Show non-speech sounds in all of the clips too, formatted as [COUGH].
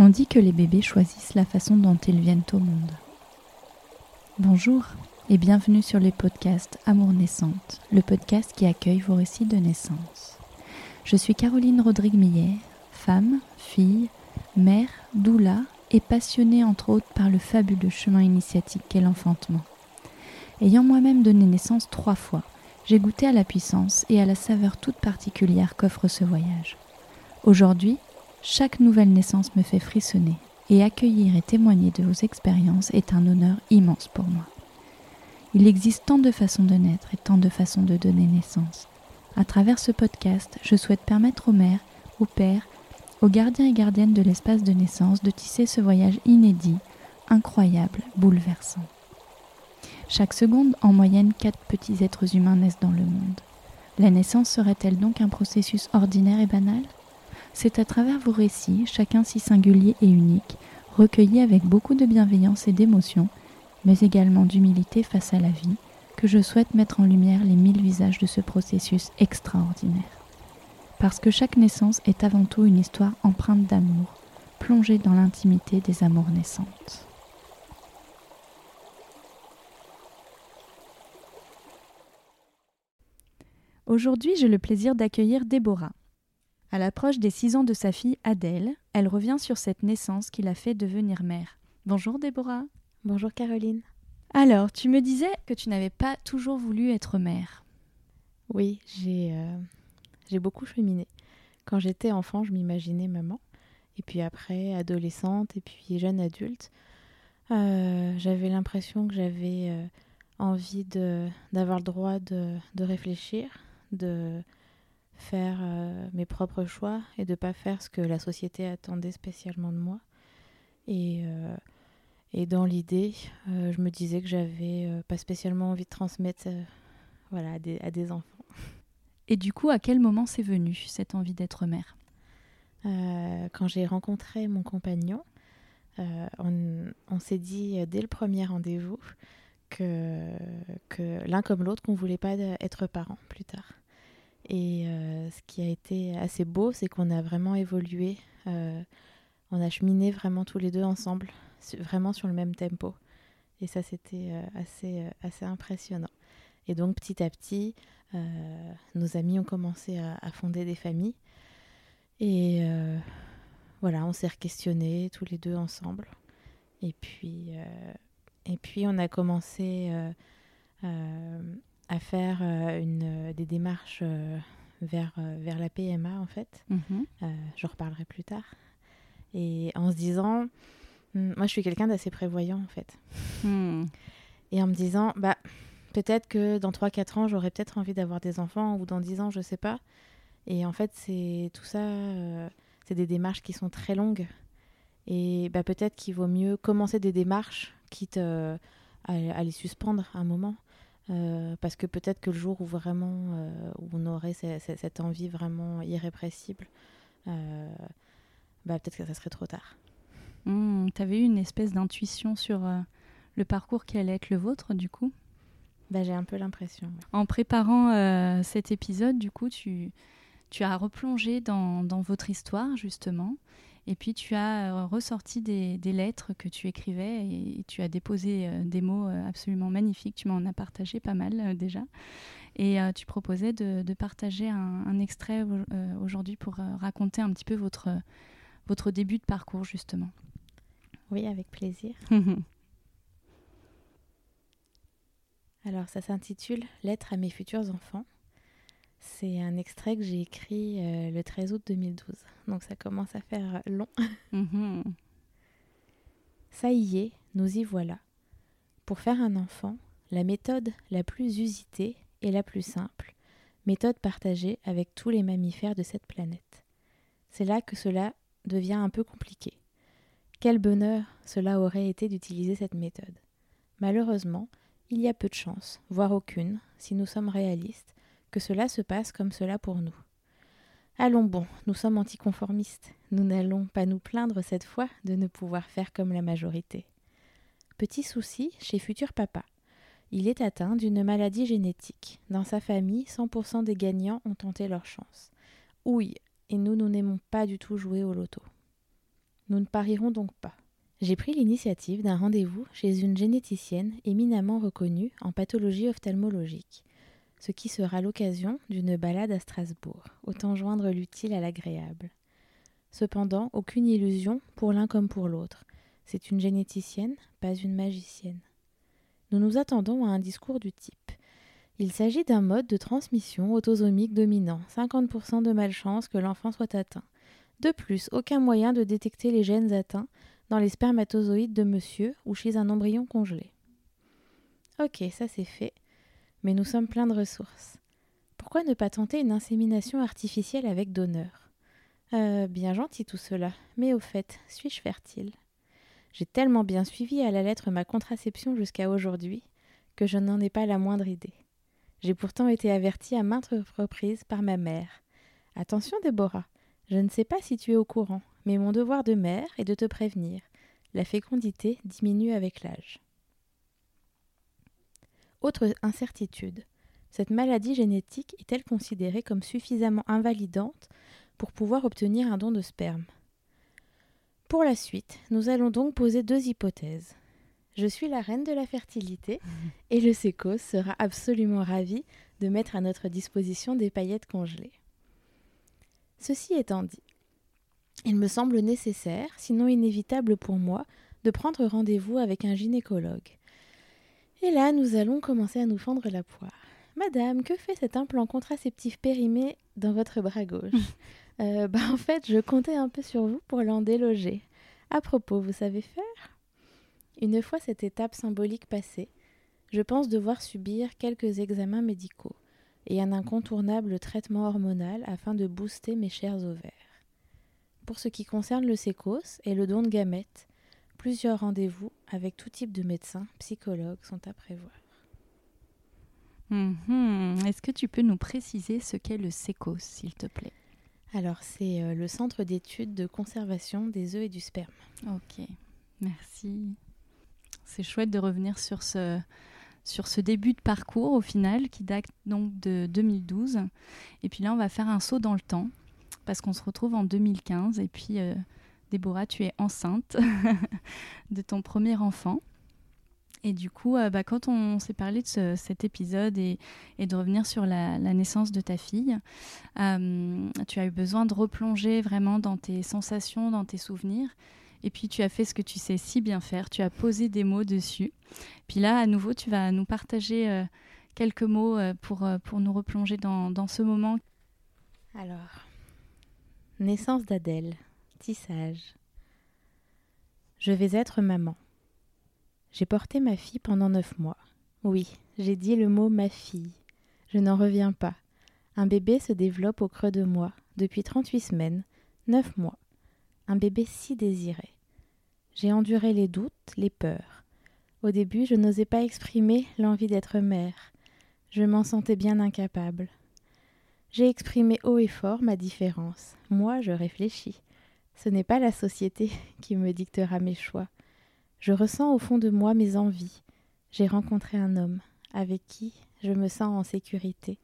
On dit que les bébés choisissent la façon dont ils viennent au monde. Bonjour et bienvenue sur le podcast Amour naissante, le podcast qui accueille vos récits de naissance. Je suis Caroline Rodrigue-Millet, femme, fille, mère, doula et passionnée entre autres par le fabuleux chemin initiatique qu'est l'enfantement. Ayant moi-même donné naissance trois fois, j'ai goûté à la puissance et à la saveur toute particulière qu'offre ce voyage. Aujourd'hui, chaque nouvelle naissance me fait frissonner et accueillir et témoigner de vos expériences est un honneur immense pour moi. Il existe tant de façons de naître et tant de façons de donner naissance. À travers ce podcast, je souhaite permettre aux mères, aux pères, aux gardiens et gardiennes de l'espace de naissance de tisser ce voyage inédit, incroyable, bouleversant. Chaque seconde, en moyenne, quatre petits êtres humains naissent dans le monde. La naissance serait-elle donc un processus ordinaire et banal? C'est à travers vos récits, chacun si singulier et unique, recueillis avec beaucoup de bienveillance et d'émotion, mais également d'humilité face à la vie, que je souhaite mettre en lumière les mille visages de ce processus extraordinaire. Parce que chaque naissance est avant tout une histoire empreinte d'amour, plongée dans l'intimité des amours naissantes. Aujourd'hui, j'ai le plaisir d'accueillir Déborah. À l'approche des six ans de sa fille Adèle, elle revient sur cette naissance qui l'a fait devenir mère. Bonjour Déborah. Bonjour Caroline. Alors, tu me disais que tu n'avais pas toujours voulu être mère. Oui, j'ai euh, beaucoup cheminé. Quand j'étais enfant, je m'imaginais maman. Et puis après, adolescente et puis jeune adulte, euh, j'avais l'impression que j'avais euh, envie d'avoir le droit de, de réfléchir, de faire euh, mes propres choix et de pas faire ce que la société attendait spécialement de moi. Et, euh, et dans l'idée, euh, je me disais que j'avais pas spécialement envie de transmettre voilà, à des, à, des, enfants. Et du coup, à quel moment c'est venu cette envie d'être mère? Quand j'ai rencontré mon compagnon, on, on s'est dit dès le premier rendez-vous que, que l'un comme l'autre qu'on voulait pas être parents plus tard. Et euh, ce qui a été assez beau, c'est qu'on a vraiment évolué. Euh, on a cheminé vraiment tous les deux ensemble, vraiment sur le même tempo. Et ça, c'était euh, assez, assez impressionnant. Et donc, petit à petit, nos amis ont commencé à, fonder des familles. Et voilà, on s'est re-questionnés tous les deux ensemble. Et puis, et puis on a commencé à faire euh, une, des démarches euh, vers, euh, vers la PMA, en fait. Mhm. je reparlerai plus tard. Et en se disant, hmm, moi je suis quelqu'un d'assez prévoyant, en fait. Hmm. Et en me disant, bah, peut-être que dans 3-4 ans, j'aurais peut-être envie d'avoir des enfants, ou dans 10 ans, je sais pas. Et en fait, c'est tout ça, c'est des démarches qui sont très longues. Et bah, peut-être qu'il vaut mieux commencer des démarches, quitte à, à, les suspendre un moment. Euh, parce que peut-être que le jour où vraiment euh, où on aurait cette envie vraiment irrépressible, euh, bah, peut-être que ça serait trop tard. Mmh, tu avais eu une espèce d'intuition sur le parcours qui allait être le vôtre, du coup? Bah, J'ai un peu l'impression. En préparant cet épisode, du coup, tu, tu as replongé dans, dans votre histoire, justement. Et puis tu as euh, ressorti des, lettres que tu écrivais et, tu as déposé euh, des mots euh, absolument magnifiques. Tu m'en as partagé pas mal déjà. Et tu proposais de, partager un, extrait aujourd'hui pour raconter un petit peu votre, votre début de parcours justement. Oui, avec plaisir. [LAUGHS] Alors ça s'intitule Lettre à mes futurs enfants. C'est un extrait que j'ai écrit euh, le 13 août 2012. Donc ça commence à faire long. [LAUGHS] Mhm. Ça y est, nous y voilà. Pour faire un enfant, la méthode la plus usitée et la plus simple, méthode partagée avec tous les mammifères de cette planète. C'est là que cela devient un peu compliqué. Quel bonheur cela aurait été d'utiliser cette méthode. Malheureusement, il y a peu de chance, voire aucune, si nous sommes réalistes, que cela se passe comme cela pour nous. Allons bon, nous sommes anticonformistes, nous n'allons pas nous plaindre cette fois de ne pouvoir faire comme la majorité. Petit souci chez futur papa. Il est atteint d'une maladie génétique. Dans sa famille, 100% des gagnants ont tenté leur chance. Oui, et nous, nous n'aimons pas du tout jouer au loto. Nous ne parierons donc pas. J'ai pris l'initiative d'un rendez-vous chez une généticienne éminemment reconnue en pathologie ophtalmologique, ce qui sera l'occasion d'une balade à Strasbourg, autant joindre l'utile à l'agréable. Cependant, aucune illusion pour l'un comme pour l'autre. C'est une généticienne, pas une magicienne. Nous nous attendons à un discours du type il s'agit d'un mode de transmission autosomique dominant, 50% de malchance que l'enfant soit atteint. De plus, aucun moyen de détecter les gènes atteints dans les spermatozoïdes de monsieur ou chez un embryon congelé. Ok, ça c'est fait, mais nous sommes pleins de ressources. Pourquoi ne pas tenter une insémination artificielle avec donneur? Euh, Bien gentil tout cela, mais au fait, suis-je fertile? J'ai tellement bien suivi à la lettre ma contraception jusqu'à aujourd'hui que je n'en ai pas la moindre idée. J'ai pourtant été avertie à maintes reprises par ma mère. Attention, Déborah, je ne sais pas si tu es au courant, mais mon devoir de mère est de te prévenir. La fécondité diminue avec l'âge. Autre incertitude. Cette maladie génétique est-elle considérée comme suffisamment invalidante pour pouvoir obtenir un don de sperme? Pour la suite, nous allons donc poser deux hypothèses. Je suis la reine de la fertilité [LAUGHS] et le SECOS sera absolument ravi de mettre à notre disposition des paillettes congelées. Ceci étant dit, il me semble nécessaire, sinon inévitable pour moi, de prendre rendez-vous avec un gynécologue. Et là, nous allons commencer à nous fendre la poire. Madame, que fait cet implant contraceptif périmé dans votre bras gauche [LAUGHS] euh, bah, En fait, je comptais un peu sur vous pour l'en déloger. À propos, vous savez faire? Une fois cette étape symbolique passée, je pense devoir subir quelques examens médicaux et un incontournable traitement hormonal afin de booster mes chers ovaires. Pour ce qui concerne le sécos et le don de gamètes, plusieurs rendez-vous avec tout type de médecins, psychologues sont à prévoir. Mhm. Est-ce que tu peux nous préciser ce qu'est le sécos, s'il te plaît? Alors, c'est euh, le Centre d'études de conservation des œufs et du sperme. Ok, merci. C'est chouette de revenir sur ce, sur ce début de parcours au final qui date donc de 2012. Et puis là, on va faire un saut dans le temps parce qu'on se retrouve en 2015 et puis euh, Déborah, tu es enceinte [LAUGHS] de ton premier enfant. Et du coup, euh, bah, quand on s'est parlé de cet épisode et, de revenir sur la, naissance de ta fille, euh, tu as eu besoin de replonger vraiment dans tes sensations, dans tes souvenirs. Et puis tu as fait ce que tu sais si bien faire, tu as posé des mots dessus. Puis là, à nouveau, tu vas nous partager euh, quelques mots pour, pour nous replonger dans ce moment. Alors, naissance d'Adèle, Je vais être maman. J'ai porté ma fille pendant neuf mois. Oui, j'ai dit le mot ma fille. Je n'en reviens pas. Un bébé se développe au creux de moi depuis 38 semaines, neuf mois un bébé si désiré. J'ai enduré les doutes, les peurs. Au début, je n'osais pas exprimer l'envie d'être mère. Je m'en sentais bien incapable. J'ai exprimé haut et fort ma différence. Moi, je réfléchis. Ce n'est pas la société [LAUGHS] qui me dictera mes choix. Je ressens au fond de moi mes envies. J'ai rencontré un homme avec qui je me sens en sécurité,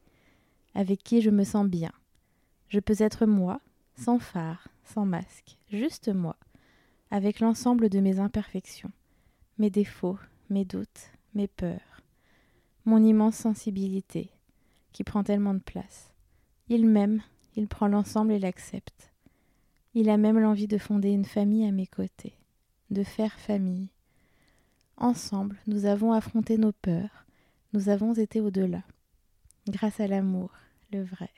avec qui je me sens bien. Je peux être moi, sans phare, sans masque, juste moi, avec l'ensemble de mes imperfections, mes défauts, mes doutes, mes peurs, mon immense sensibilité, qui prend tellement de place. Il m'aime, il prend l'ensemble et l'accepte. Il a même l'envie de fonder une famille à mes côtés, de faire famille. Ensemble, nous avons affronté nos peurs, nous avons été au-delà, grâce à l'amour, le vrai.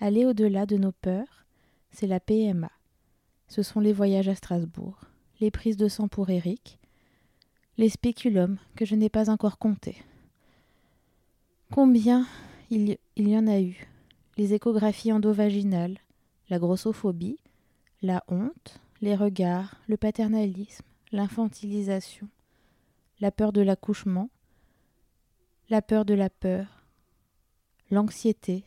Aller au-delà de nos peurs, c'est la PMA. Ce sont les voyages à Strasbourg, les prises de sang pour Eric, les spéculums que je n'ai pas encore comptés. Combien il, il y en a eu? Les échographies endovaginales, la grossophobie, la honte, les regards, le paternalisme, l'infantilisation, la peur de l'accouchement, la peur de la peur, l'anxiété,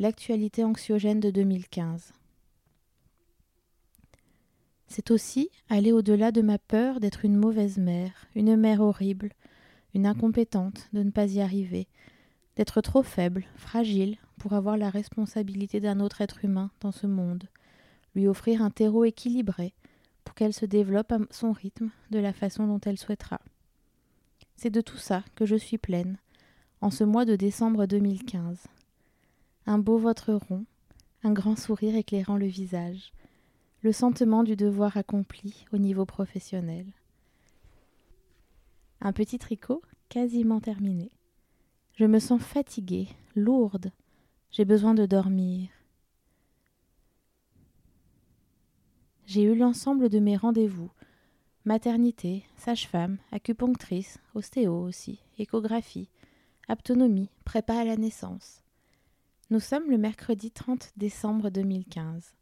l'actualité anxiogène de 2015. C'est aussi aller au-delà de ma peur d'être une mauvaise mère, une mère horrible, une incompétente, de ne pas y arriver, d'être trop faible, fragile pour avoir la responsabilité d'un autre être humain dans ce monde, lui offrir un terreau équilibré pour qu'elle se développe à son rythme de la façon dont elle souhaitera. C'est de tout ça que je suis pleine, en ce mois de décembre 2015. Un beau ventre rond, un grand sourire éclairant le visage, le sentiment du devoir accompli au niveau professionnel. Un petit tricot quasiment terminé. Je me sens fatiguée, lourde. J'ai besoin de dormir. J'ai eu l'ensemble de mes rendez-vous. Maternité, sage-femme, acupunctrice, ostéo aussi, échographie, aptonomie, prépa à la naissance. Nous sommes le mercredi 30 décembre 2015.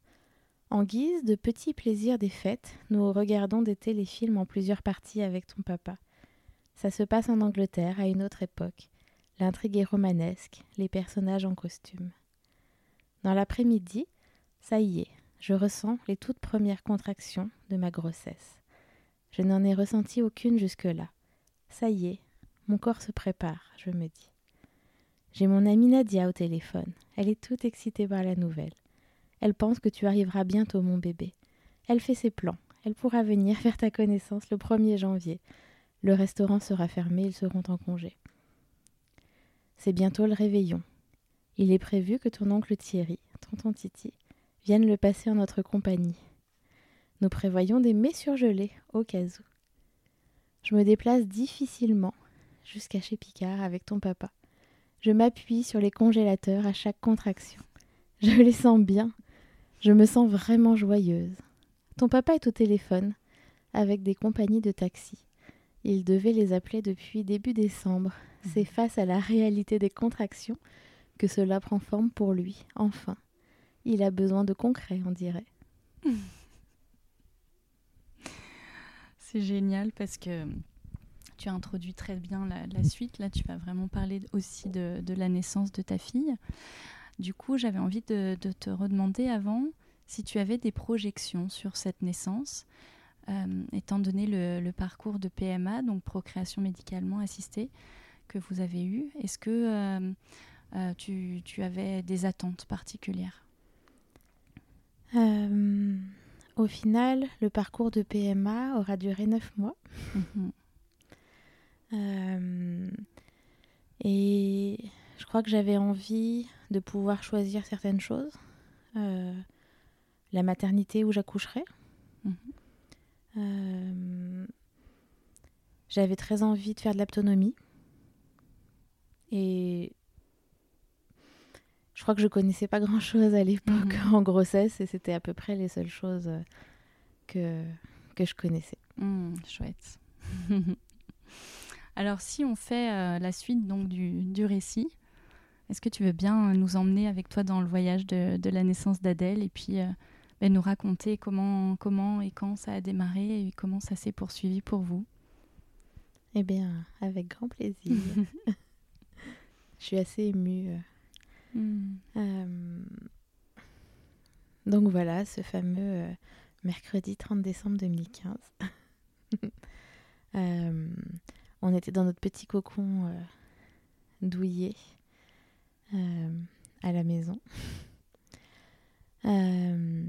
En guise de petit plaisir des fêtes, nous regardons des téléfilms en plusieurs parties avec ton papa. Ça se passe en Angleterre à une autre époque. L'intrigue est romanesque, les personnages en costume. Dans l'après-midi, ça y est, je ressens les toutes premières contractions de ma grossesse. Je n'en ai ressenti aucune jusque-là. Ça y est, mon corps se prépare, je me dis. J'ai mon amie Nadia au téléphone. Elle est toute excitée par la nouvelle. Elle pense que tu arriveras bientôt, mon bébé. Elle fait ses plans. Elle pourra venir [LAUGHS] faire ta connaissance le 1er janvier. Le restaurant sera fermé, ils seront en congé. C'est bientôt le réveillon. Il est prévu que ton oncle Thierry, tonton Titi, vienne le passer en notre compagnie. Nous prévoyons des mets surgelés au cas où. Je me déplace difficilement jusqu'à chez Picard avec ton papa. Je m'appuie sur les congélateurs à chaque contraction. Je les sens bien. Je me sens vraiment joyeuse. Ton papa est au téléphone avec des compagnies de taxi. Il devait les appeler depuis début décembre. C'est mhm. face à la réalité des contractions que cela prend forme pour lui, enfin. Il a besoin de concret, on dirait. [LAUGHS] C'est génial parce que tu as introduit très bien la, suite. Là, tu vas vraiment parler aussi de, la naissance de ta fille. Du coup, j'avais envie de, te redemander avant si tu avais des projections sur cette naissance. Euh, étant donné le, parcours de PMA, donc procréation médicalement assistée, que vous avez eu, est-ce que euh, euh, tu, avais des attentes particulières? Au final, le parcours de PMA aura duré neuf mois. Mhm. [LAUGHS] et je crois que j'avais envie de pouvoir choisir certaines choses. la maternité où j'accoucherai. Mhm. Euh, j'avais très envie de faire de l'autonomie. Et je crois que je connaissais pas [LAUGHS] grand chose à l'époque mhm. en grossesse et c'était à peu près les seules choses que, que je connaissais. Mmh, chouette. [LAUGHS] Alors, si on fait euh, la suite donc du, du récit, est-ce que tu veux bien nous emmener avec toi dans le voyage de, de la naissance d'Adèle et puis euh, ben, nous raconter comment, comment et quand ça a démarré et comment ça s'est poursuivi pour vous. Eh bien, avec grand plaisir. [LAUGHS] Je suis assez émue. Hmm. Euh, donc voilà, ce fameux euh, mercredi 30 décembre 2015. [LAUGHS] Euh, on était dans notre petit cocon douillet à la maison. Euh,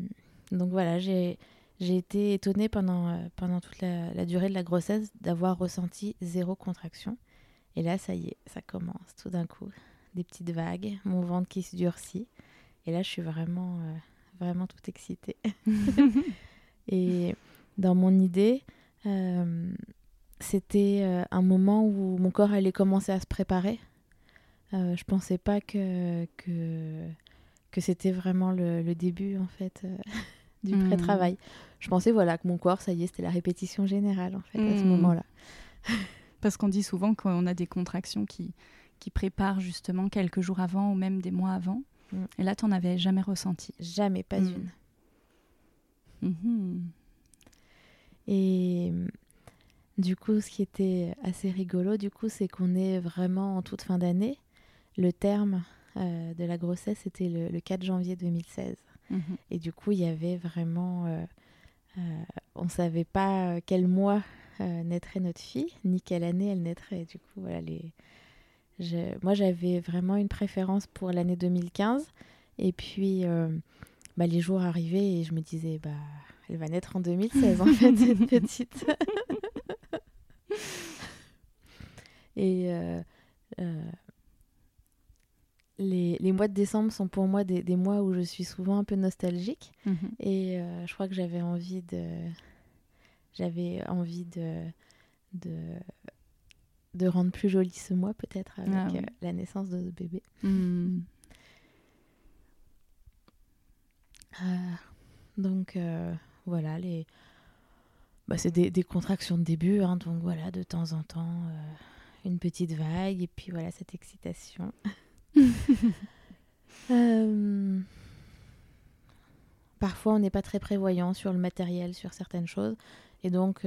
donc voilà, j'ai été étonnée pendant, euh, pendant toute la, durée de la grossesse d'avoir ressenti zéro contraction. Et là, ça y est, ça commence tout d'un coup. Des petites vagues, mon ventre qui se durcit. Et là, je suis vraiment, euh, vraiment toute excitée. [LAUGHS] [LAUGHS] et dans mon idée, c'était un moment où mon corps allait commencer à se préparer. je pensais pas que, que que c'était vraiment le, début en fait euh, [LAUGHS] du hmm. pré-travail. Je pensais voilà que mon corps, ça y est, c'était la répétition générale en fait à ce hmm. moment-là. Parce qu'on dit souvent qu'on a des contractions qui, qui préparent justement quelques jours avant ou même des mois avant. Hmm. Et là, tu n'en avais jamais ressenti Jamais, pas une. Mhm. Et du coup, ce qui était assez rigolo, du coup, c'est qu'on est vraiment en toute fin d'année. Le terme euh, de la grossesse, c'était le, 4 janvier 2016. Mhm. Et du coup, il y avait vraiment... Euh, euh, on ne savait pas quel mois naîtrait notre fille, ni quelle année elle naîtrait. Du coup, voilà, les... moi, j'avais vraiment une préférence pour l'année 2015. Et puis, bah, les jours arrivaient et je me disais, bah, elle va naître en 2016 en fait, cette [LAUGHS] petite. [LAUGHS] et euh, euh, les, les, mois de décembre sont pour moi des, des, mois où je suis souvent un peu nostalgique. Mhm. Et je crois que j'avais envie de. J'avais envie de, de de rendre plus joli ce mois peut-être avec ah euh, la naissance de ce bébé. Hmm. Euh, donc euh, voilà, les... Bah, c'est des, des, contractions de début, hein, donc voilà, de temps en temps, une petite vague, et puis voilà, cette excitation. [LAUGHS] Parfois, on n'est pas très prévoyant sur le matériel, sur certaines choses, et donc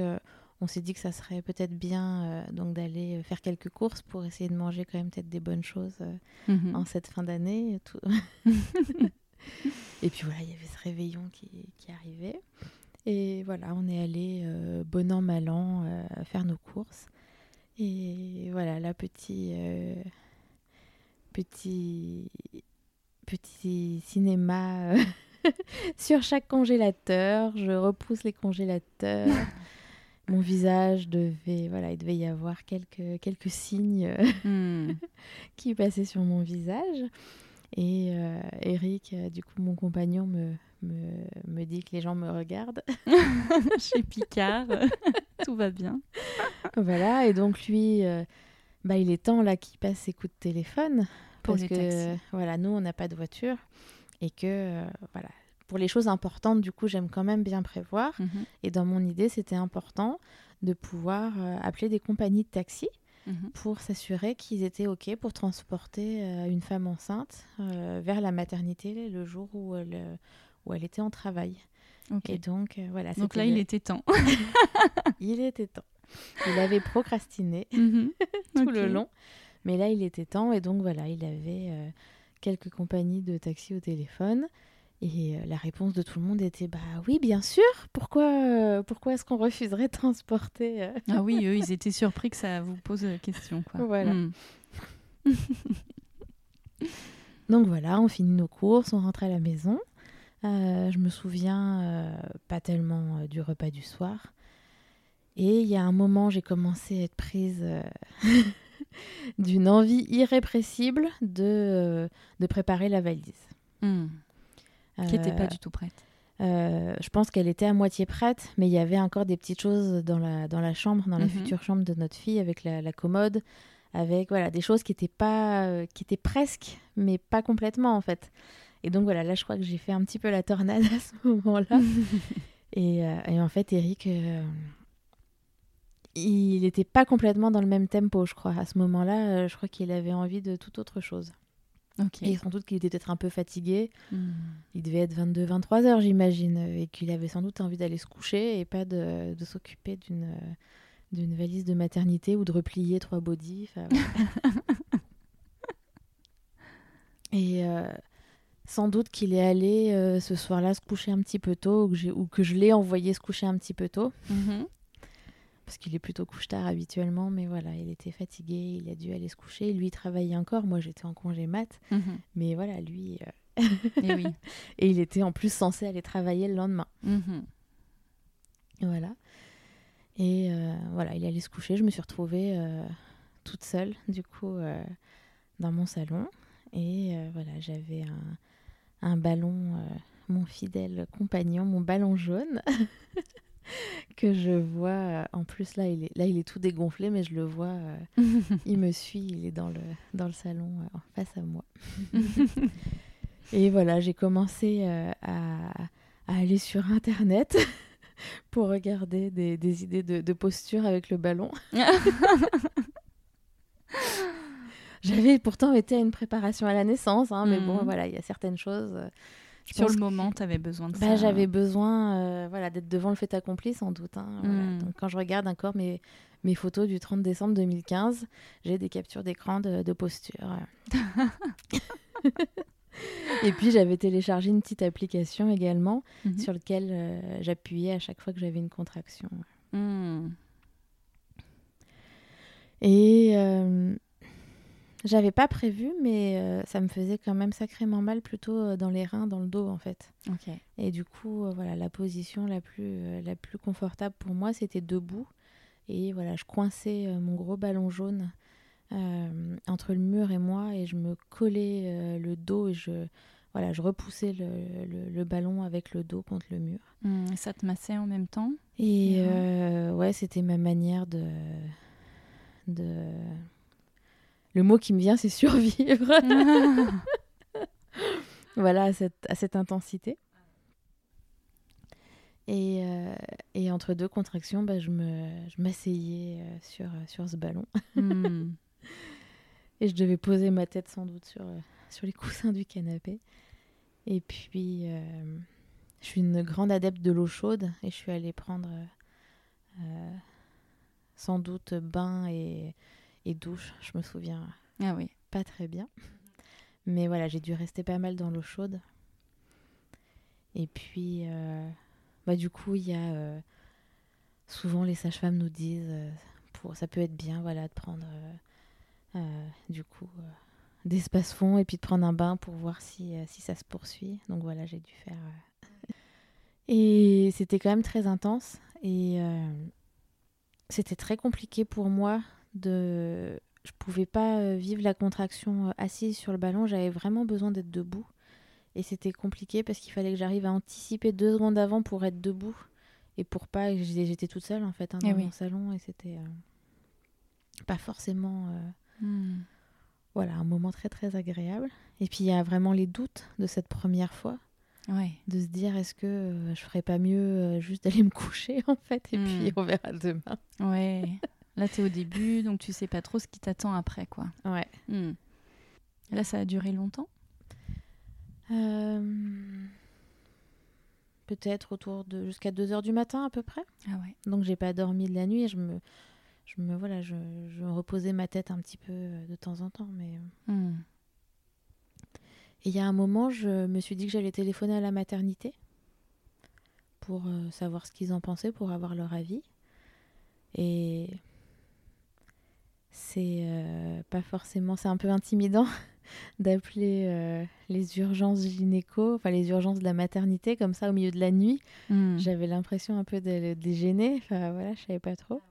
on s'est dit que ça serait peut-être bien euh, donc d'aller euh, faire quelques courses pour essayer de manger quand même peut-être des bonnes choses euh, mhm. en cette fin d'année. et [LAUGHS] puis voilà, il y avait ce réveillon qui, qui arrivait. Et voilà, on est allé bon an, mal an faire nos courses. Et voilà, là, petit, petit, petit cinéma [LAUGHS] sur chaque congélateur. Je repousse les congélateurs [LAUGHS] mon visage devait, voilà, il devait y avoir quelques, quelques signes hmm. [LAUGHS] qui passaient sur mon visage. Et euh, Eric, euh, du coup, mon compagnon, me, me, me, dit que les gens me regardent. Chez Picard, tout va bien. Voilà, et donc lui, euh, bah, il est temps là qu'il passe ses coups de téléphone. Pour parce que, voilà, nous, on n'a pas de voiture. Et que, voilà, pour les choses importantes, du coup, j'aime quand même bien prévoir. Mhm. Et dans mon idée, c'était important de pouvoir euh, appeler des compagnies de taxi mhm. pour s'assurer qu'ils étaient OK pour transporter euh, une femme enceinte euh, vers la maternité le jour où elle, où elle était en travail. Et donc, voilà. Donc là, [LAUGHS] il était temps. il était temps. Il avait procrastiné [LAUGHS] mhm. [LAUGHS] tout le long. Mais là, il était temps. Et donc, voilà, il avait quelques compagnies de taxi au téléphone. Et euh, la réponse de tout le monde était bah oui, bien sûr. Pourquoi, euh, pourquoi est-ce qu'on refuserait de transporter euh Ah oui, eux, ils étaient surpris que ça vous pose question. Quoi. Voilà. Hmm. [LAUGHS] Donc voilà, on finit nos courses, on rentre à la maison. je me souviens pas tellement du repas du soir. Et il y a un moment, j'ai commencé à être prise [LAUGHS] d'une envie irrépressible de, de préparer la valise. Hmm. Qui n'était pas du tout prête. Euh, je pense qu'elle était à moitié prête, mais il y avait encore des petites choses dans la, dans la chambre, dans la mhm. future chambre de notre fille, avec la, commode, avec voilà, des choses qui étaient, pas, euh, qui étaient presque, mais pas complètement en fait. Et donc voilà, là je crois que j'ai fait un petit peu la tornade [LAUGHS] à ce moment-là. [LAUGHS] et, euh, et, en fait, Eric, il n'était pas complètement dans le même tempo, je crois. À ce moment-là, je crois qu'il avait envie de toute autre chose. Et sans doute qu'il était peut-être un peu fatigué. Hmm. Il devait être 22-23 heures, j'imagine, et qu'il avait sans doute envie d'aller se coucher et pas de, de s'occuper d'une d'une valise de maternité ou de replier trois bodys. [LAUGHS] et euh, sans doute qu'il est allé euh, ce soir-là se coucher un petit peu tôt ou que, ou que je l'ai envoyé se coucher un petit peu tôt. Mm-hmm parce qu'il est plutôt couche-tard habituellement, mais voilà, il était fatigué, il a dû aller se coucher. Lui, il travaillait encore, moi j'étais en congé mat, mhm. mais voilà, lui. Euh, et, oui. [LAUGHS] et il était en plus censé aller travailler le lendemain. Mhm. Voilà. Et euh, voilà, il allait se coucher. Je me suis retrouvée euh, toute seule, du coup, dans mon salon. Et voilà, j'avais un, un ballon, mon fidèle compagnon, mon ballon jaune. [LAUGHS] [LAUGHS] que je vois. Euh, en plus, là il, est, là, il est tout dégonflé, mais je le vois. Euh, il [LAUGHS] me suit, il est dans le, dans le salon euh, face à moi. [LAUGHS] Et voilà, j'ai commencé à, à, aller sur Internet pour regarder des, des idées de, de, posture avec le ballon. J'avais pourtant été à une préparation à la naissance, hein, mais bon, mm. voilà, il y a certaines choses sur le moment, tu avais besoin de bah, ça. J'avais besoin euh, voilà, d'être devant le fait accompli, sans doute. Hein, hmm. Donc, quand je regarde encore mes, mes photos du 30 décembre 2015, j'ai des captures d'écran de, de, posture. [LAUGHS] Et puis, j'avais téléchargé une petite application également mhm. sur laquelle euh, j'appuyais à chaque fois que j'avais une contraction. Hmm. Et. Euh, J'avais pas prévu, mais euh, ça me faisait quand même sacrément mal, plutôt euh, dans les reins, dans le dos en fait. Ok. Et du coup, euh, voilà, la position la plus, la plus confortable pour moi, c'était debout. Et voilà, je coinçais mon gros ballon jaune entre le mur et moi, et je me collais le dos et je, voilà, je repoussais le, le, ballon avec le dos contre le mur. Mmh, ça te massait en même temps Et ouais, c'était ma manière de, de le mot qui me vient, c'est survivre. [LAUGHS] voilà, à cette, à cette intensité. Et, euh, et, entre deux contractions, bah, je m'asseyais euh, sur, sur ce ballon. Hmm. [LAUGHS] et je devais poser ma tête sans doute sur, euh, sur les coussins du canapé. Et puis, je suis une grande adepte de l'eau chaude et je suis allée prendre sans doute bain et, et douche, je me souviens. Ah oui. Pas très bien. Mais voilà, j'ai dû rester pas mal dans l'eau chaude. Et puis, euh, bah, du coup, il y a. Euh, souvent, les sages-femmes nous disent euh, pour, ça peut être bien voilà, de prendre du coup d'espace fond et puis de prendre un bain pour voir si, si ça se poursuit. Donc voilà, j'ai dû faire. Et c'était quand même très intense. Et c'était très compliqué pour moi de je pouvais pas euh, vivre la contraction euh, assise sur le ballon, j'avais vraiment besoin d'être debout. Et c'était compliqué parce qu'il fallait que j'arrive à anticiper deux secondes avant pour être debout. Et pour pas. J'étais toute seule en fait hein, eh dans mon salon et c'était euh, pas forcément. Hmm. Voilà, un moment très très agréable. Et puis il y a vraiment les doutes de cette première fois. Ouais. De se dire est-ce que je ferais pas mieux juste d'aller me [LAUGHS] coucher en fait et puis hmm. on verra demain. Ouais. Là, tu es au début, donc tu sais pas trop ce qui t'attend après, quoi. Ouais. Hmm. Là, ça a duré longtemps euh, Peut-être autour de jusqu'à 2 heures du matin à peu près. Ah ouais. Donc j'ai pas dormi de la nuit et je me, je me voilà, je, je reposais ma tête un petit peu euh, de temps en temps, mais. Euh. Hmm. Et il y a un moment, je me suis dit que j'allais téléphoner à la maternité pour savoir ce qu'ils en pensaient, pour avoir leur avis. Et c'est euh, pas forcément, c'est un peu intimidant [LAUGHS] d'appeler euh, les urgences gynéco, enfin les urgences de la maternité comme ça au milieu de la nuit. Hmm. J'avais l'impression un peu de les gêner, enfin voilà, je savais pas trop.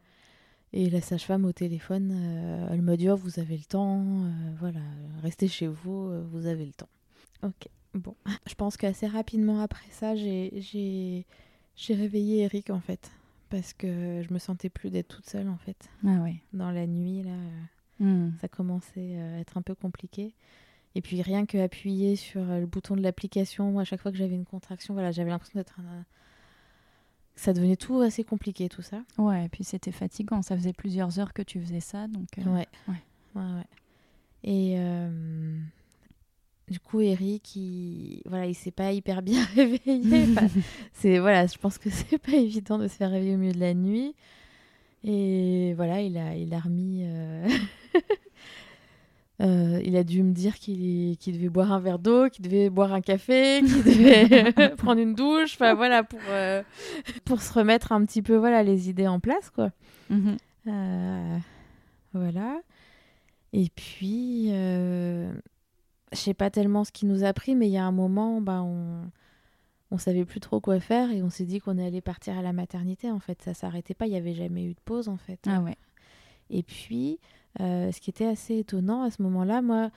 Et la sage-femme au téléphone, euh, elle m'a dit oh, vous avez le temps, voilà, restez chez vous, vous avez le temps. Ok, bon. Je pense qu'assez rapidement après ça, j'ai réveillé Eric en fait parce que je me sentais plus d'être toute seule en fait. Ah ouais. Dans la nuit là, hmm. ça commençait à être un peu compliqué. Et puis rien que appuyer sur le bouton de l'application, à chaque fois que j'avais une contraction, voilà, j'avais l'impression d'être un... ça devenait tout assez compliqué tout ça. Ouais, et puis c'était fatigant, ça faisait plusieurs heures que tu faisais ça donc euh, ouais. ouais. ouais. ouais. Et euh, du coup, Eric, il, voilà, il s'est pas hyper [LAUGHS] bien réveillé. c'est voilà, je pense que [LAUGHS] c'est pas évident de se faire réveiller au milieu de la nuit. Et voilà, il a, il a remis. Euh, [LAUGHS] euh, il a dû me dire qu'il devait boire un verre d'eau, qu'il devait boire un café, qu'il devait prendre une douche. Enfin voilà, pour, euh, pour se remettre un petit peu voilà, les idées en place. quoi. Mhm. voilà. Et puis je sais pas tellement ce qui nous a pris, mais il y a un moment, bah, on, on savait plus trop quoi faire et on s'est dit qu'on allait partir à la maternité. En fait, ça s'arrêtait pas, il y avait jamais eu de pause en fait. Ah ouais. Et puis, euh, ce qui était assez étonnant à ce moment-là, moi,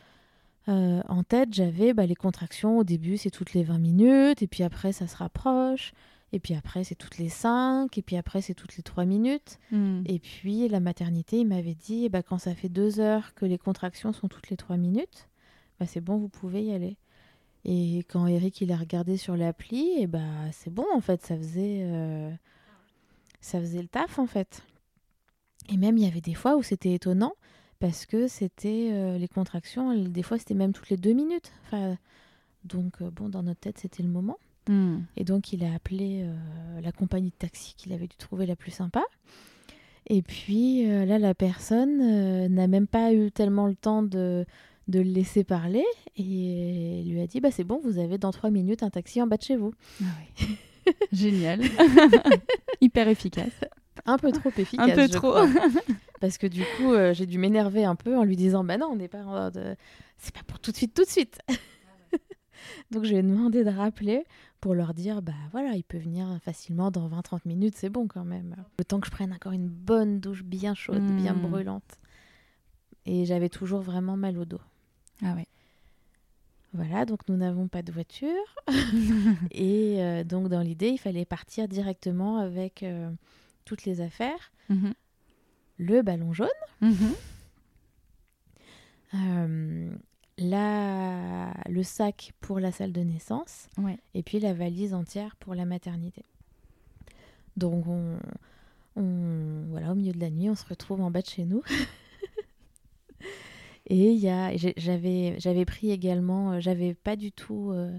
euh, en tête, j'avais bah, les contractions. Au début, c'est toutes les 20 minutes, et puis après, ça se rapproche. Et puis après, c'est toutes les 5, et puis après, c'est toutes les 3 minutes. Hmm. Et puis, la maternité, il m'avait dit, bah, quand ça fait 2 heures que les contractions sont toutes les 3 minutes, bah, c'est bon, vous pouvez y aller. Et quand Eric il a regardé sur l'appli, et bah c'est bon en fait, ça faisait euh, ça faisait le taf en fait. Et même il y avait des fois où c'était étonnant parce que c'était euh, les contractions, des fois c'était même toutes les deux minutes. Enfin, donc euh, bon dans notre tête c'était le moment. Hmm. Et donc il a appelé la compagnie de taxi qu'il avait dû trouver la plus sympa. Et puis là la personne n'a même pas eu tellement le temps de de le laisser parler et il lui a dit bah c'est bon vous avez dans trois minutes un taxi en bas de chez vous ah oui. [LAUGHS] génial [LAUGHS] hyper efficace un peu trop efficace un peu trop [LAUGHS] parce que du coup, j'ai dû m'énerver un peu en lui disant Bah non, on n'est pas de... C'est pas pour tout de suite, tout de suite. Donc, je lui ai demandé de rappeler pour leur dire Bah voilà, il peut venir facilement dans 20-30 minutes, c'est bon quand même. Le temps que je prenne encore une bonne douche bien chaude, bien hmm. brûlante. Et j'avais toujours vraiment mal au dos. Ah ouais. Voilà, donc nous n'avons pas de voiture. [LAUGHS] et euh, donc dans l'idée, il fallait partir directement avec euh, toutes les affaires. Mhm. Le ballon jaune. Mhm. Euh, le sac pour la salle de naissance. Et puis la valise entière pour la maternité. Donc on, on, voilà, au milieu de la nuit, on se retrouve en bas de chez nous. [LAUGHS] Et il y a, j'avais, j'avais pris également, euh, j'avais pas du tout euh,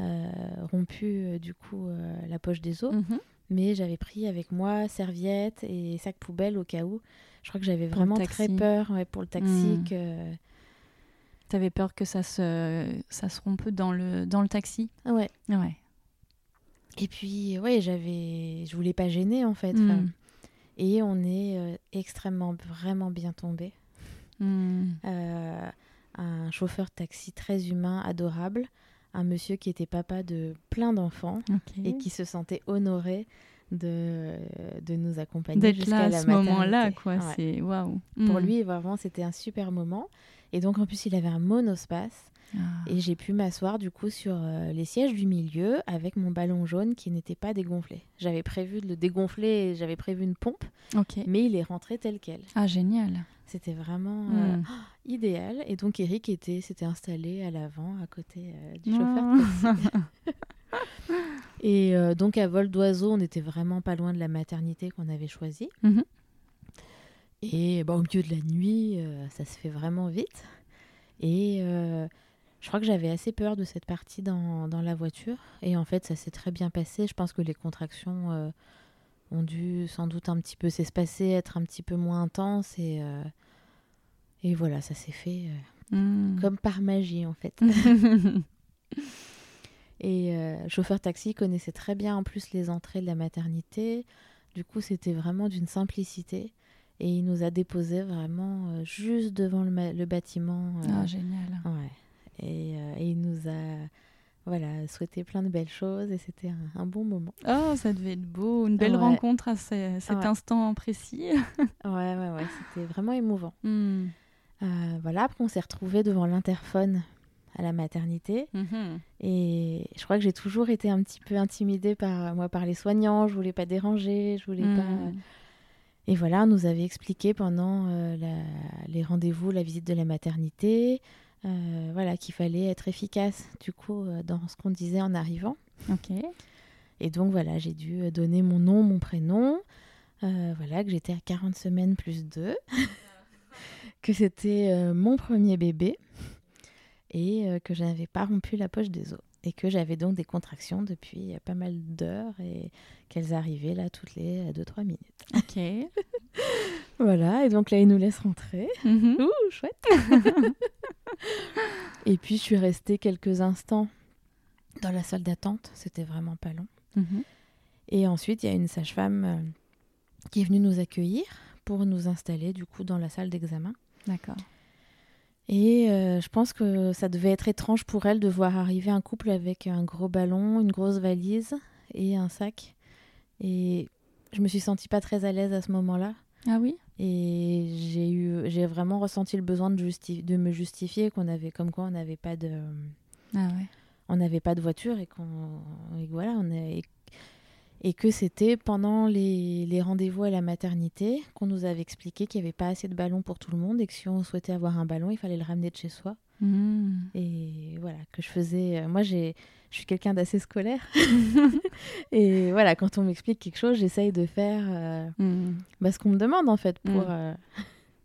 euh, rompu du coup la poche des os, mhm. mais j'avais pris avec moi serviette et sac poubelle au cas où. Je crois que j'avais vraiment très peur pour le taxi mhm. que. T'avais peur que ça se, ça se rompe dans le, dans le taxi? Ouais. Ouais. Et puis, ouais, j'avais, je voulais pas gêner en fait. Mhm. Et on est extrêmement, vraiment bien tombé. Hmm. Euh, un chauffeur de taxi très humain, adorable, un monsieur qui était papa de plein d'enfants et qui se sentait honoré de, de nous accompagner jusqu'à la ce moment-là quoi. c'est waouh. Pour hmm. lui vraiment c'était un super moment. Et donc en plus il avait un monospace ah. et j'ai pu m'asseoir du coup sur euh, les sièges du milieu avec mon ballon jaune qui n'était pas dégonflé j'avais prévu de le dégonfler j'avais prévu une pompe mais il est rentré tel quel ah génial c'était vraiment euh, hmm. [GASPS] idéal. Et donc Eric était, s'était installé à l'avant, à côté euh, du chauffeur. [LAUGHS] [LAUGHS] et euh, donc à vol d'oiseau, on n'était vraiment pas loin de la maternité qu'on avait choisie. Mhm. Et bah, au milieu de la nuit, ça se fait vraiment vite. Et je crois que j'avais assez peur de cette partie dans, dans, la voiture. Et en fait, ça s'est très bien passé. Je pense que les contractions ont dû sans doute un petit peu s'espacer, être un petit peu moins intenses. Et, euh, et voilà, ça s'est fait euh, hmm. comme par magie en fait. [LAUGHS] et euh, chauffeur taxi connaissait très bien en plus les entrées de la maternité. Du coup, c'était vraiment d'une simplicité. Et il nous a déposé vraiment juste devant le, le bâtiment. ah, génial. Ouais. Et, et, il nous a voilà, souhaiter plein de belles choses et c'était un, bon moment. Oh, ça devait être beau, une belle rencontre à cet instant précis. [LAUGHS] ouais, ouais, ouais, c'était vraiment émouvant. Hmm. Euh, voilà, après on s'est retrouvés devant l'interphone à la maternité mhm. et je crois que j'ai toujours été un petit peu intimidée par moi par les soignants, je voulais pas déranger, je voulais pas hmm. et voilà, on nous avait expliqué pendant euh, les rendez-vous, la visite de la maternité, euh, voilà, qu'il fallait être efficace du coup euh, dans ce qu'on disait en arrivant. Ok. Et donc voilà, j'ai dû euh, donner mon nom, mon prénom, voilà, que j'étais à 40 semaines plus 2, [LAUGHS] que c'était mon premier bébé et que je n'avais pas rompu la poche des os et que j'avais donc des contractions depuis pas mal d'heures et qu'elles arrivaient là toutes les 2-3 minutes. [LAUGHS] Ok. voilà, et donc là, il nous laisse rentrer. Mhm. Ouh, chouette [LAUGHS] Et puis, je suis restée quelques instants dans la salle d'attente. C'était vraiment pas long. Mhm. Et ensuite, il y a une sage-femme euh, qui est venue nous accueillir pour nous installer, du coup, dans la salle d'examen. D'accord. Et euh, je pense que ça devait être étrange pour elle de voir arriver un couple avec un gros ballon, une grosse valise et un sac. Et je me suis sentie pas très à l'aise à ce moment-là. Ah oui? Et j'ai eu, j'ai vraiment ressenti le besoin de, de me justifier qu'on avait, comme quoi on n'avait pas de, ah ouais. on n'avait pas de voiture et qu'on, voilà, on est, et que c'était pendant les, les rendez-vous à la maternité qu'on nous avait expliqué qu'il n'y avait pas assez de ballons pour tout le monde et que si on souhaitait avoir un ballon, il fallait le ramener de chez soi. Mmh. Et voilà, que je faisais. Euh, moi, j'ai, je suis quelqu'un d'assez scolaire. [LAUGHS] et voilà, quand on m'explique quelque chose, j'essaye de faire euh, mmh. bah, ce qu'on me demande en fait pour, mmh. euh,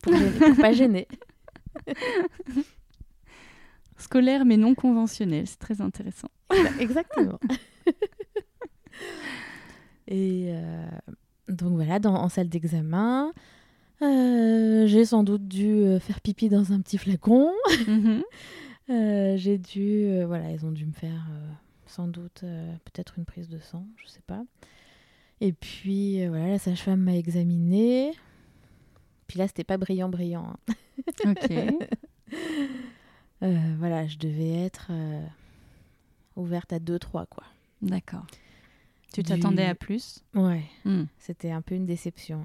pour, pas gêner. [LAUGHS] Scolaire mais non conventionnel, c'est très intéressant. Exactement. [LAUGHS] et donc voilà, dans, en salle d'examen, euh, j'ai sans doute dû euh, faire pipi dans un petit flacon. Mhm. [LAUGHS] Euh, j'ai dû, voilà, ils ont dû me faire sans doute peut-être une prise de sang, je sais pas. Et puis voilà, la sage-femme m'a examinée. Puis là, c'était pas brillant, brillant. Hein. Ok. [LAUGHS] Euh, voilà, je devais être euh, ouverte à 2-3, quoi. D'accord. Tu Du- t'attendais à plus Ouais, Hmm. c'était un peu une déception.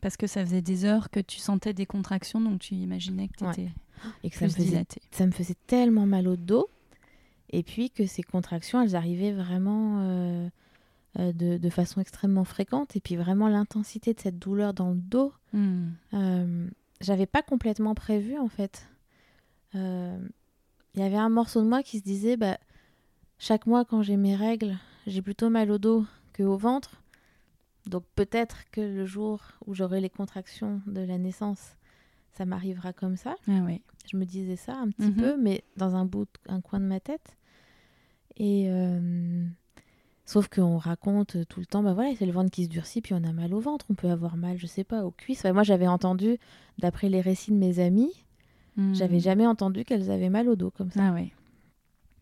Parce que ça faisait des heures que tu sentais des contractions, donc tu imaginais que tu Ouais. étais Et que ça me, faisait, dilatée. ça me faisait tellement mal au dos. Et puis que ces contractions, elles arrivaient vraiment euh, euh, de, de façon extrêmement fréquente. Et puis vraiment l'intensité de cette douleur dans le dos, Hmm. euh, j'avais pas complètement prévu en fait. Euh, Il y avait un morceau de moi qui se disait, bah, chaque mois quand j'ai mes règles, j'ai plutôt mal au dos que au ventre. Donc peut-être que le jour où j'aurai les contractions de la naissance, ça m'arrivera comme ça. Ah ouais. Je me disais ça un petit Mhm. peu, mais dans un bout, un coin de ma tête. Et euh, sauf qu'on raconte tout le temps, bah voilà, c'est le ventre qui se durcit, puis on a mal au ventre, on peut avoir mal, je sais pas, aux cuisses. Enfin, moi, j'avais entendu, d'après les récits de mes amies, Hmm. j'avais jamais entendu qu'elles avaient mal au dos comme ça. Ah ouais.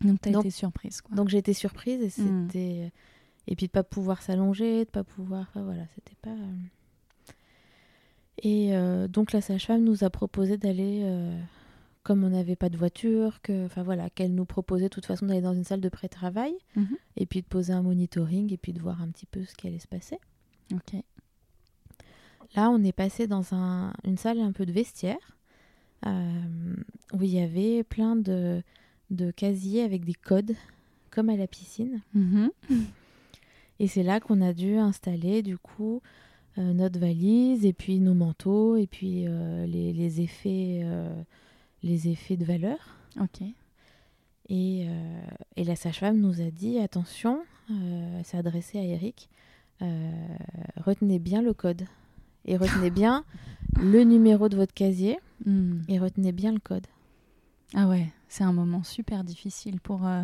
Donc t'as Donc- été surprise, quoi. Donc j'étais surprise et Mhm. c'était et puis de pas pouvoir s'allonger, de pas pouvoir, enfin voilà, c'était pas. euh. Et euh, donc la sage-femme nous a proposé d'aller, euh, comme on n'avait pas de voiture, que, enfin voilà, qu'elle nous proposait de toute façon d'aller dans une salle de pré-travail Mhm. et puis de poser un monitoring et puis de voir un petit peu ce qui allait se passer. Ok. Là, on est passé dans un- une salle un peu de vestiaire euh, où il y avait plein de, de casiers avec des codes, comme à la piscine. Mhm. [LAUGHS] Et c'est là qu'on a dû installer du coup euh, notre valise et puis nos manteaux et puis euh, les, les effets, euh, les effets de valeur. Ok. Et, et la sage-femme nous a dit attention, elle s'est adressée à Eric, retenez bien le code et retenez bien [LAUGHS] le numéro de votre casier Hmm. et retenez bien le code. Ah ouais, c'est un moment super difficile pour, euh,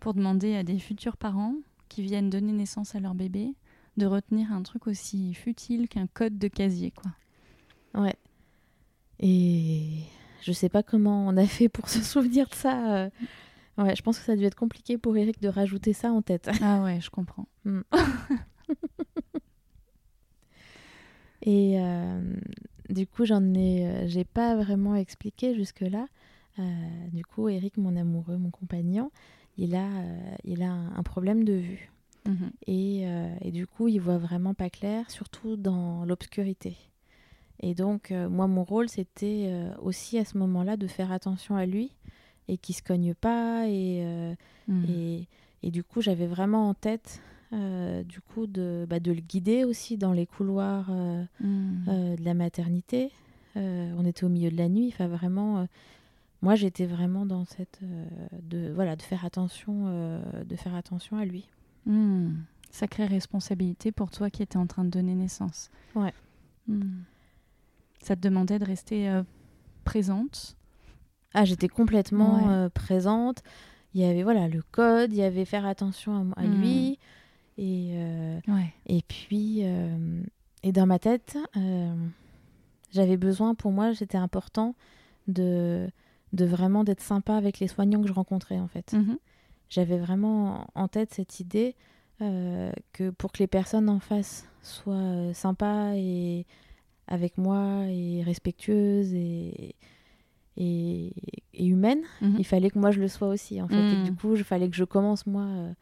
pour demander à des futurs parents qui viennent donner naissance à leur bébé de retenir un truc aussi futile qu'un code de casier, quoi. Ouais. Et je sais pas comment on a [LAUGHS] fait pour se souvenir de ça. euh. Ouais, je pense que ça a dû être compliqué pour Eric de rajouter ça en tête. Ah ouais, je comprends. [LAUGHS] Et euh, du coup, j'en ai, j'ai pas vraiment expliqué jusque là. Du coup, Eric, mon amoureux, mon compagnon, il a, euh, il a un, un problème de vue. Mhm. Et, euh, et du coup, il voit vraiment pas clair, surtout dans l'obscurité. Et donc, euh, moi, mon rôle, c'était euh, aussi à ce moment-là de faire attention à lui et qu'il se cogne pas. Et, euh, Hmm. et, et du coup, j'avais vraiment en tête, euh, du coup, de, bah, de le guider aussi dans les couloirs euh, euh, de la maternité. Euh, on était au milieu de la nuit. Enfin, vraiment, euh, moi, j'étais vraiment dans cette, euh, de, voilà, de faire attention, euh, de faire attention à lui. Hmm. Sacrée responsabilité pour toi qui étais en train de donner naissance. Ouais. Hmm. Ça te demandait de rester euh, présente? Ah, j'étais complètement Ouais. présente. Il y avait voilà le code, il y avait faire attention à, à lui. Et, euh, Ouais. et puis, et dans ma tête, j'avais besoin, pour moi, c'était important de, de vraiment d'être sympa avec les soignants que je rencontrais, en fait. Mhm. J'avais vraiment en tête cette idée euh, que pour que les personnes en face soient euh, sympas et avec moi et respectueuses et, et, et humaines, Mhm. il fallait que moi je le sois aussi en fait. Et Mm. du coup, il fallait que je commence moi. euh.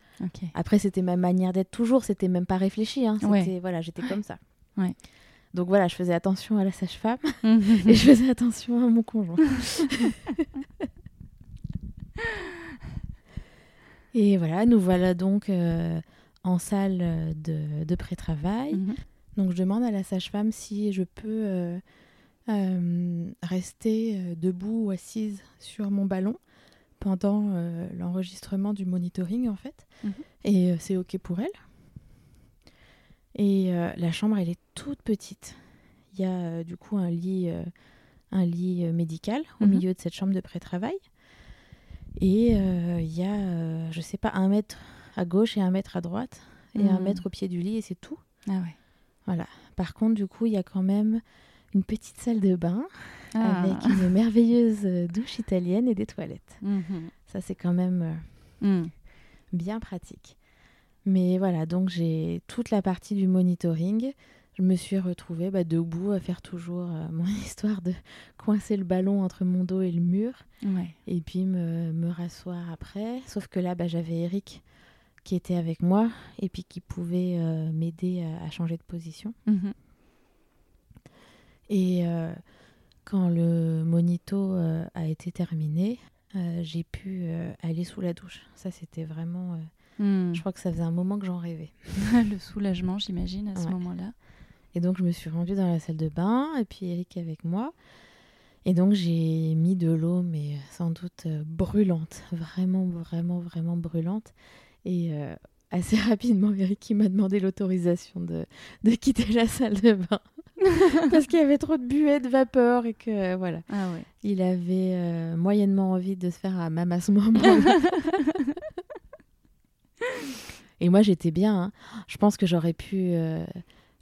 Après, c'était ma manière d'être toujours, c'était même pas réfléchi. Hein, Ouais. voilà, j'étais comme ça. Ouais. Donc voilà, je faisais attention à la sage-femme [LAUGHS] et je faisais attention à mon conjoint. [LAUGHS] et voilà, nous voilà donc euh, en salle euh, de, de pré-travail. Mhm. Donc je demande à la sage-femme si je peux euh, euh, rester debout ou assise sur mon ballon pendant l'enregistrement du monitoring en fait. Mhm. Et c'est ok pour elle. Et euh, la chambre elle est toute petite. Il y a euh, du coup un lit, euh, un lit médical au Mhm. milieu de cette chambre de pré-travail. Et il y a, je sais pas, un mètre à gauche et un mètre à droite et un Mhm. mètre au pied du lit et c'est tout. Ah ouais. Voilà. Par contre, du coup, il y a quand même une petite salle de bain Ah. avec une merveilleuse douche italienne et des toilettes. Mhm. Ça, c'est quand même bien pratique. Mais voilà, donc j'ai toute la partie du monitoring. je me suis retrouvée bah, debout à faire toujours mon [LAUGHS] histoire de coincer le ballon entre mon dos et le mur. Et puis me, me rasseoir après. Sauf que là, bah, j'avais Eric qui était avec moi et puis qui pouvait m'aider à, changer de position. Mhm. Et quand le monito a été terminé, j'ai pu aller sous la douche. Ça, c'était vraiment Hmm. Je crois que ça faisait un moment que j'en rêvais. [LAUGHS] le soulagement, j'imagine, à ce moment-là. Et donc, je me suis rendue dans la salle de bain, et puis Eric avec moi. Et donc, j'ai mis de l'eau, mais sans doute euh, brûlante, vraiment, vraiment, vraiment brûlante. Et euh, assez [LAUGHS] rapidement, Eric m'a demandé l'autorisation de, de quitter la salle de bain. [LAUGHS] parce qu'il y avait trop de buée de vapeur et que voilà. Ah ouais. Il avait euh, moyennement envie de se faire un maman à ce moment. [LAUGHS] Et moi, j'étais bien. Hein. Je pense que j'aurais pu, euh,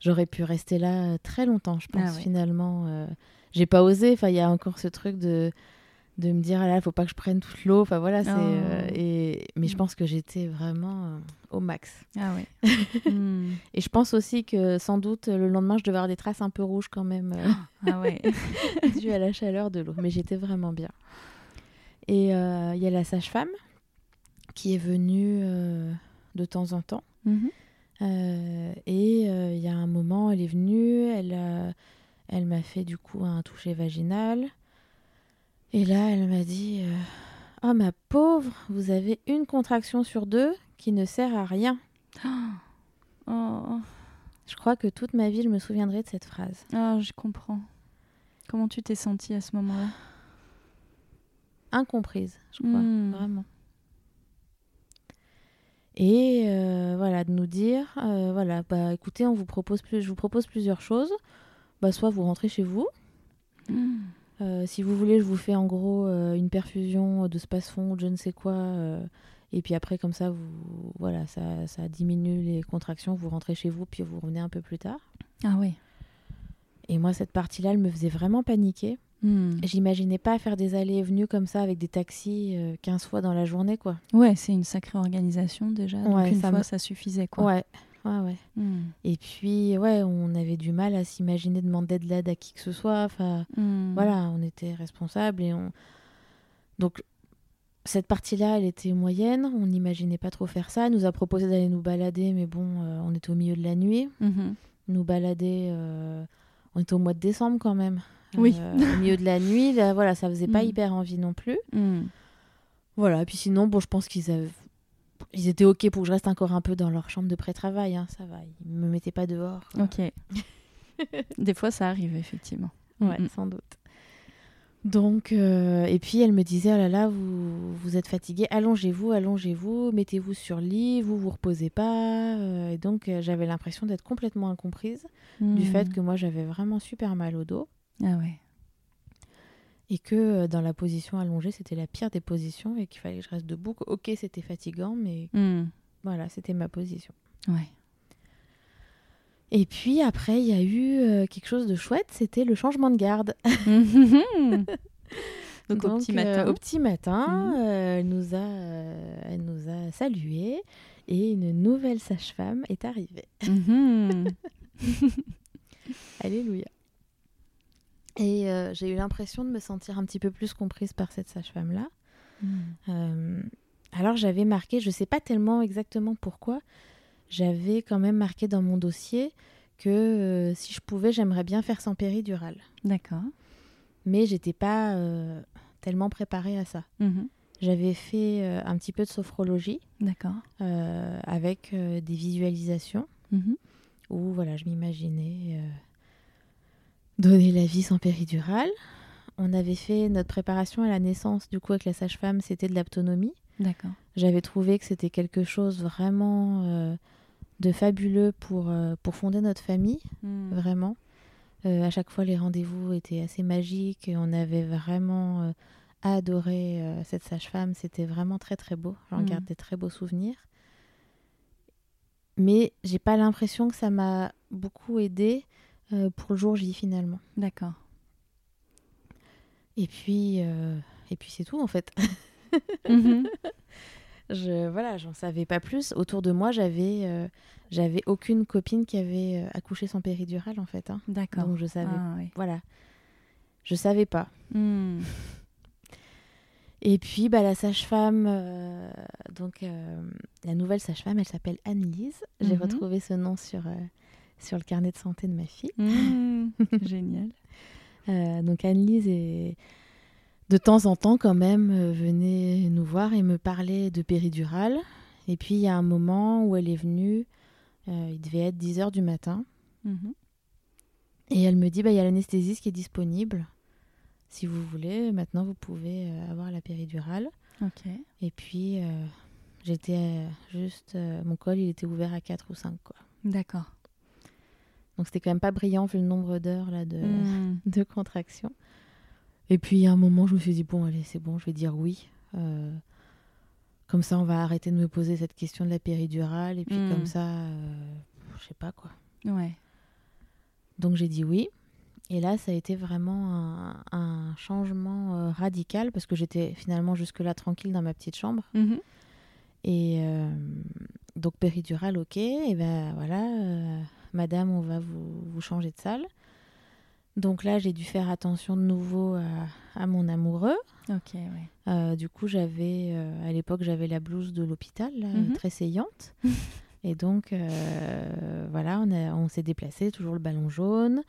j'aurais pu rester là euh, très longtemps. Je pense ah finalement, euh, j'ai pas osé. Enfin, il y a encore ce truc de de me dire ah là, faut pas que je prenne toute l'eau. Enfin voilà, oh. et mais je mm. pense que j'étais vraiment au max. Ah ouais. [LAUGHS] Mm. Et je pense aussi que sans doute le lendemain, je devais avoir des traces un peu rouges quand même. [GASPS] ah ouais. [LAUGHS] dû à la chaleur de l'eau. Mais j'étais vraiment bien. Et il y a la sage-femme qui est venue de temps en temps. Mhm. Euh, et euh, il y a un moment, elle est venue, elle, elle m'a fait du coup un toucher vaginal. Et là, elle m'a dit Oh ma pauvre, vous avez une contraction sur deux qui ne sert à rien. [GASPS] Oh. Je crois que toute ma vie, je me souviendrai de cette phrase. Ah, je comprends. Comment tu t'es sentie à ce moment-là? Incomprise, je crois, hmm. vraiment et euh, voilà de nous dire euh, voilà bah écoutez on vous propose plus je vous propose plusieurs choses. Bah soit vous rentrez chez vous. Hmm. euh, si vous voulez je vous fais en gros une perfusion de space-fond je ne sais quoi et puis après comme ça vous voilà ça, ça diminue les contractions vous rentrez chez vous puis vous revenez un peu plus tard. Ah oui. Et moi cette partie là elle me faisait vraiment paniquer Hmm. J'imaginais pas faire des allées et venues comme ça avec des taxis 15 euh, fois dans la journée, quoi. Ouais, c'est une sacrée organisation déjà. Donc une ça fois, ça suffisait, quoi. Ouais, ouais, ouais. Hmm. Et puis, ouais, on avait du mal à s'imaginer demander de l'aide à qui que ce soit. Enfin, hmm. voilà, on était responsable et on. Donc, cette partie-là, elle était moyenne. On n'imaginait pas trop faire ça. Elle nous a proposé d'aller nous balader, mais bon, euh, on était au milieu de la nuit. Mhm. Nous balader. Euh, on était au mois de décembre quand même. Oui. Euh, au milieu de la nuit, là, voilà, ça faisait pas mm. hyper envie non plus. Mm. Voilà, et puis sinon, bon, je pense qu'ils avaient... Ils étaient OK pour que je reste encore un peu dans leur chambre de pré-travail, hein, ça va. Ils me mettaient pas dehors. Ok. [LAUGHS] Des fois, ça arrive, effectivement. Ouais, mm, sans doute. Donc, euh, et puis elle me disait, oh là là, vous, vous êtes fatigué, allongez-vous, allongez-vous, mettez-vous sur le lit, vous vous reposez pas. Euh, et donc, j'avais l'impression d'être complètement incomprise du fait que moi, j'avais vraiment super mal au dos. Ah ouais. Et que euh, dans la position allongée, c'était la pire des positions et qu'il fallait que je reste debout. Ok, c'était fatigant, mais hmm. voilà, c'était ma position. Ouais. Et puis après, il y a eu euh, quelque chose de chouette, c'était le changement de garde. [LAUGHS] [LAUGHS] Donc, au petit matin. Euh, au petit matin, hmm. elle, nous a, elle nous a salué et une nouvelle sage-femme est arrivée. Mhm. [LAUGHS] Alléluia. Et euh, j'ai eu l'impression de me sentir un petit peu plus comprise par cette sage-femme-là. Hmm. Euh, alors j'avais marqué, je ne sais pas tellement exactement pourquoi, j'avais quand même marqué dans mon dossier que euh, si je pouvais, j'aimerais bien faire sans péridurale. D'accord. Mais j'étais pas tellement préparée à ça. Mhm. J'avais fait un petit peu de sophrologie. D'accord. avec des visualisations mhm. où voilà, je m'imaginais donner la vie sans péridurale. On avait fait notre préparation à la naissance, du coup, avec la sage-femme, c'était de l'autonomie. D'accord. J'avais trouvé que c'était quelque chose vraiment euh, de fabuleux pour, euh, pour fonder notre famille, hmm. vraiment. Euh, à chaque fois, les rendez-vous étaient assez magiques et on avait vraiment adoré cette sage-femme. C'était vraiment très, très beau. J'en hmm. garde des très beaux souvenirs. Mais j'ai pas l'impression que ça m'a beaucoup aidé euh, pour le jour J finalement. D'accord. Et puis, euh, et puis c'est tout en fait. [LAUGHS] Mhm. [LAUGHS] je voilà, j'en savais pas plus. Autour de moi, j'avais euh, j'avais aucune copine qui avait accouché sans péridurale en fait. Hein. D'accord. Donc je savais. Ah, voilà. Je savais pas. Hmm. [LAUGHS] Et puis bah, la sage-femme, euh, donc la nouvelle sage-femme, elle s'appelle Anne-Lise. J'ai mhm. retrouvé ce nom sur, sur le carnet de santé de ma fille. Hmm. [LAUGHS] Génial. donc Anne-Lise est de temps en temps quand même euh, venait nous voir et me parlait de péridurale. Et puis il y a un moment où elle est venue, euh, il devait être 10h du matin. Mhm. Et elle me dit, bah, il y a l'anesthésiste qui est disponible. Si vous voulez, maintenant vous pouvez euh, avoir la péridurale. Et puis j'étais juste, mon col il était ouvert à 4 ou 5 quoi. D'accord. Donc c'était quand même pas brillant vu le nombre d'heures là de, hmm. [LAUGHS] de contraction. Et puis à un moment, je me suis dit, bon, allez, c'est bon, je vais dire oui. Euh, comme ça, on va arrêter de me poser cette question de la péridurale. Et puis comme hmm. ça, euh, je sais pas quoi. Ouais. Donc j'ai dit oui. Et là, ça a été vraiment un, changement euh, radical parce que j'étais finalement jusque-là tranquille dans ma petite chambre. Mhm. Et donc péridurale, ok. Et ben voilà, madame, on va vous, vous changer de salle. Donc là, j'ai dû faire attention de nouveau à, mon amoureux. Ok, euh, du coup, j'avais, euh, à l'époque, j'avais la blouse de l'hôpital, mhm. très saillante. [LAUGHS] Et donc, euh, voilà, on, on s'est déplacé, toujours le ballon jaune.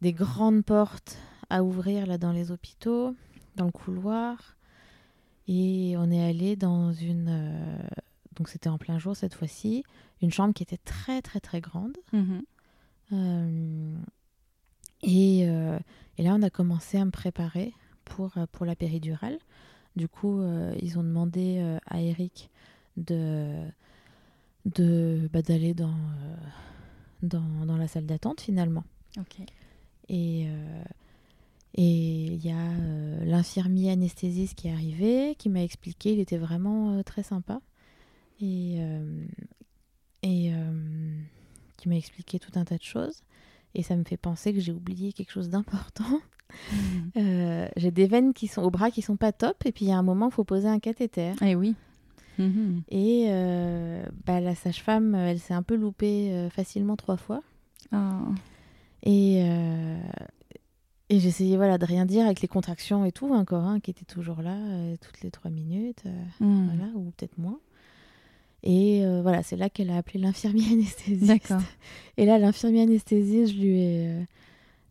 Des grandes portes à ouvrir là dans les hôpitaux, dans le couloir. Et on est allé dans une. donc, c'était en plein jour cette fois-ci. Une chambre qui était très, très, très grande. Mhm. Euh, et, là, on a commencé à me préparer pour, euh, pour la péridurale. Du coup, euh, ils ont demandé à Eric de, de bah, d'aller dans, dans, dans, la salle d'attente finalement. Et et il y a l'infirmier anesthésiste qui est arrivé, qui m'a expliqué, il était vraiment très sympa. Et, et qui m'a expliqué tout un tas de choses. Et ça me fait penser que j'ai oublié quelque chose d'important. Hmm. Euh, j'ai des veines qui sont au bras qui sont pas top. Et puis il y a un moment, il faut poser un cathéter. Eh oui. Hmm. Et euh, bah, la sage-femme, elle s'est un peu loupée euh, facilement trois fois. Oh. Et, et j'essayais voilà, de rien dire avec les contractions et tout, encore un qui était toujours là toutes les trois minutes, hmm. voilà, ou peut-être moins. Et euh, voilà, c'est là qu'elle a appelé l'infirmier anesthésiste. D'accord. [LAUGHS] Et là, l'infirmier anesthésiste, je lui ai, euh,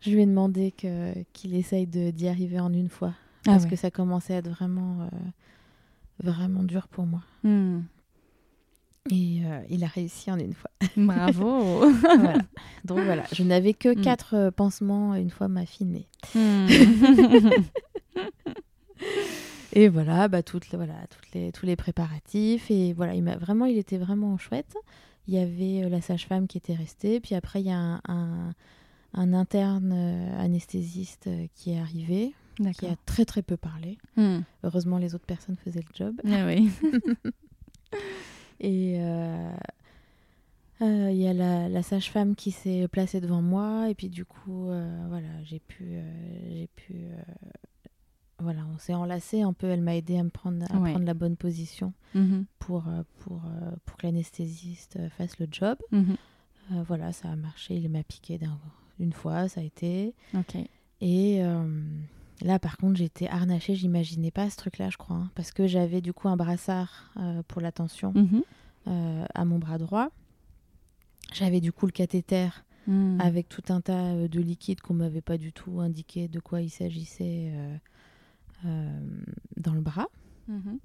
je lui ai demandé que, qu'il essaye de, d'y arriver en une fois. Ah parce que ça commençait à être vraiment, euh, vraiment dur pour moi. Hmm. Et il a réussi en une fois. [LAUGHS] Bravo Donc voilà, je n'avais que hmm. quatre pansements une fois ma fille née. Et voilà, bah, toutes, voilà toutes les, tous les préparatifs. Et voilà, il vraiment, il était vraiment chouette. Il y avait euh, la sage-femme qui était restée. Puis après, il y a un, un, interne euh, anesthésiste euh, qui est arrivé, qui a très très peu parlé. Hmm. Heureusement, les autres personnes faisaient le job. Ah oui. [LAUGHS] et il y a la, la sage-femme qui s'est placée devant moi. Et puis du coup, voilà, j'ai pu, j'ai pu voilà, on s'est enlacé un peu. Elle m'a aidé à me prendre, à prendre la bonne position mhm. pour, euh, pour, euh, pour que l'anesthésiste euh, fasse le job. Mhm. voilà, ça a marché. Il m'a piqué une fois, ça a été. Et là, par contre, j'étais harnachée. J'imaginais pas ce truc-là, je crois, hein, parce que j'avais du coup un brassard pour la tension mhm. à mon bras droit. J'avais du coup le cathéter. avec tout un tas de liquides qu'on m'avait pas du tout indiqué de quoi il s'agissait dans le bras. Mhm.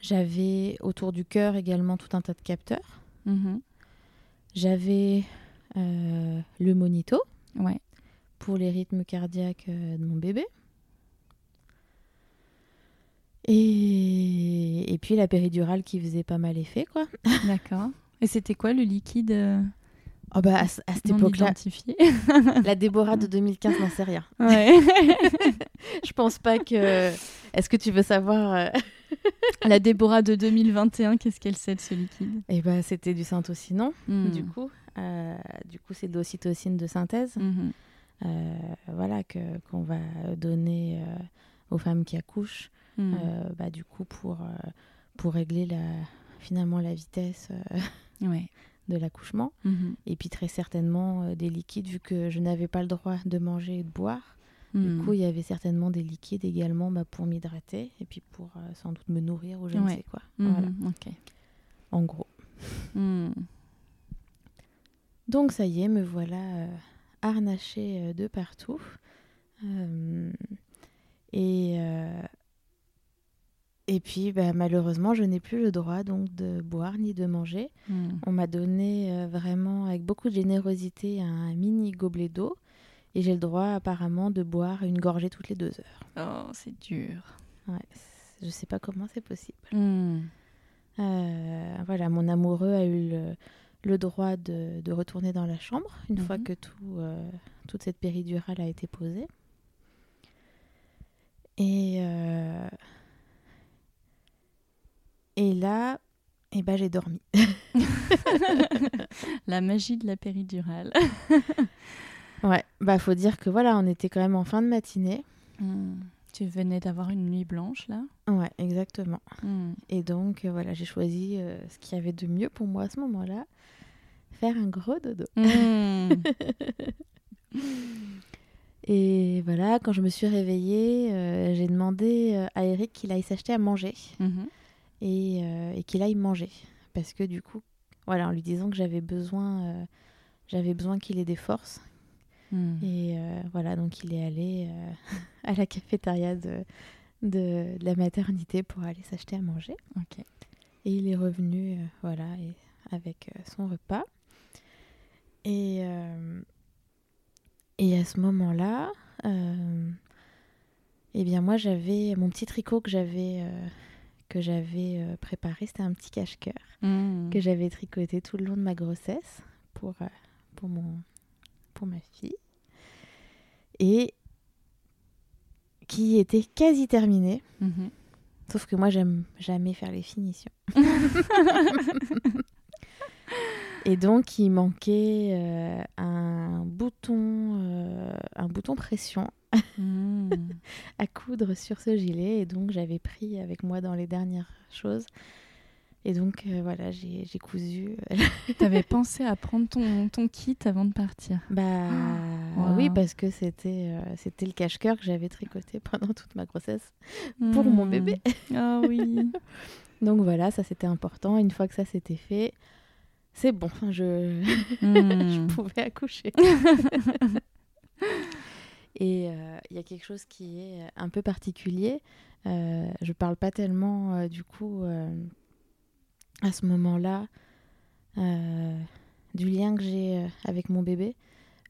J'avais autour du cœur également tout un tas de capteurs. Mhm. J'avais euh, le monito ouais. pour les rythmes cardiaques euh, de mon bébé. Et... et, puis la péridurale qui faisait pas mal effet, quoi. D'accord. Et c'était quoi le liquide Oh bah à, cette époque-là, [LAUGHS] la Déborah de 2015 n'en sait rien. Ouais. [LAUGHS] je pense pas que. Est-ce que tu veux savoir euh, [LAUGHS] La Déborah de 2021, qu'est-ce qu'elle sait de ce liquide? Eh bah c'était du syntocinon, hmm. du coup. Euh, du coup, c'est de l'ocytocine de synthèse. Mhm. Euh, voilà que qu'on va donner aux femmes qui accouchent hmm. bah, du coup, pour, pour régler la, finalement la vitesse de l'accouchement. Mhm. Et puis très certainement des liquides, vu que je n'avais pas le droit de manger et de boire. Du hmm. coup, il y avait certainement des liquides également bah, pour m'hydrater et puis pour sans doute me nourrir ou je ne sais quoi. Mhm, voilà. En gros. Donc ça y est, me voilà euh, harnaché euh, de partout. Euh, et, et puis bah, malheureusement, je n'ai plus le droit donc de boire ni de manger. Hmm. On m'a donné vraiment avec beaucoup de générosité un mini gobelet d'eau. Et j'ai le droit apparemment de boire une gorgée toutes les deux heures. Oh, c'est dur. Ouais, je sais pas comment c'est possible. Hmm. voilà, mon amoureux a eu le, le droit de, de, retourner dans la chambre une fois mhm. que tout, euh, toute cette péridurale a été posée. Et, euh, et là, eh ben, j'ai dormi. [LAUGHS] la magie de la péridurale. [LAUGHS] ouais, bah faut dire que voilà, on était quand même en fin de matinée. Hmm. Tu venais d'avoir une nuit blanche là Ouais, exactement. Hmm. Et donc euh, voilà, j'ai choisi ce qu'il y avait de mieux pour moi à ce moment-là, faire un gros dodo. Hmm. [LAUGHS] et voilà, quand je me suis réveillée, euh, j'ai demandé euh, à Eric qu'il aille s'acheter à manger euh, et, qu'il aille manger. Parce que du coup, voilà, en lui disant que j'avais besoin, j'avais besoin qu'il ait des forces. Hmm. Et voilà, donc il est allé [LAUGHS] à la cafétéria de, de, la maternité pour aller s'acheter à manger. Et il est revenu, voilà, et, avec son repas. Et, euh, et à ce moment-là, euh, eh bien moi j'avais mon petit tricot que j'avais euh, que j'avais préparé, c'était un petit cache-cœur mmh. que j'avais tricoté tout le long de ma grossesse pour pour mon pour ma fille et qui était quasi terminé. Mmh Sauf que moi, j'aime jamais faire les finitions. [LAUGHS] [LAUGHS] Et donc, il manquait euh, un bouton, euh, un bouton pression hmm. [LAUGHS] à coudre sur ce gilet. Et donc, j'avais pris avec moi dans les dernières choses. Et donc, euh, voilà, j'ai cousu. [LAUGHS] T'avais pensé à prendre ton, ton kit avant de partir Bah ah, oui, parce que c'était c'était le cache-cœur que j'avais tricoté [LAUGHS] pendant toute ma grossesse pour mon hmm. bébé. Ah oui. donc voilà, ça c'était important. Une fois que ça s'était fait, c'est bon, [LAUGHS] je... je hmm. pouvais accoucher. [LAUGHS] Et euh, il y a quelque chose qui est un peu particulier. Euh, je parle pas tellement, euh, du coup, euh, à ce moment-là, du lien que j'ai avec mon bébé,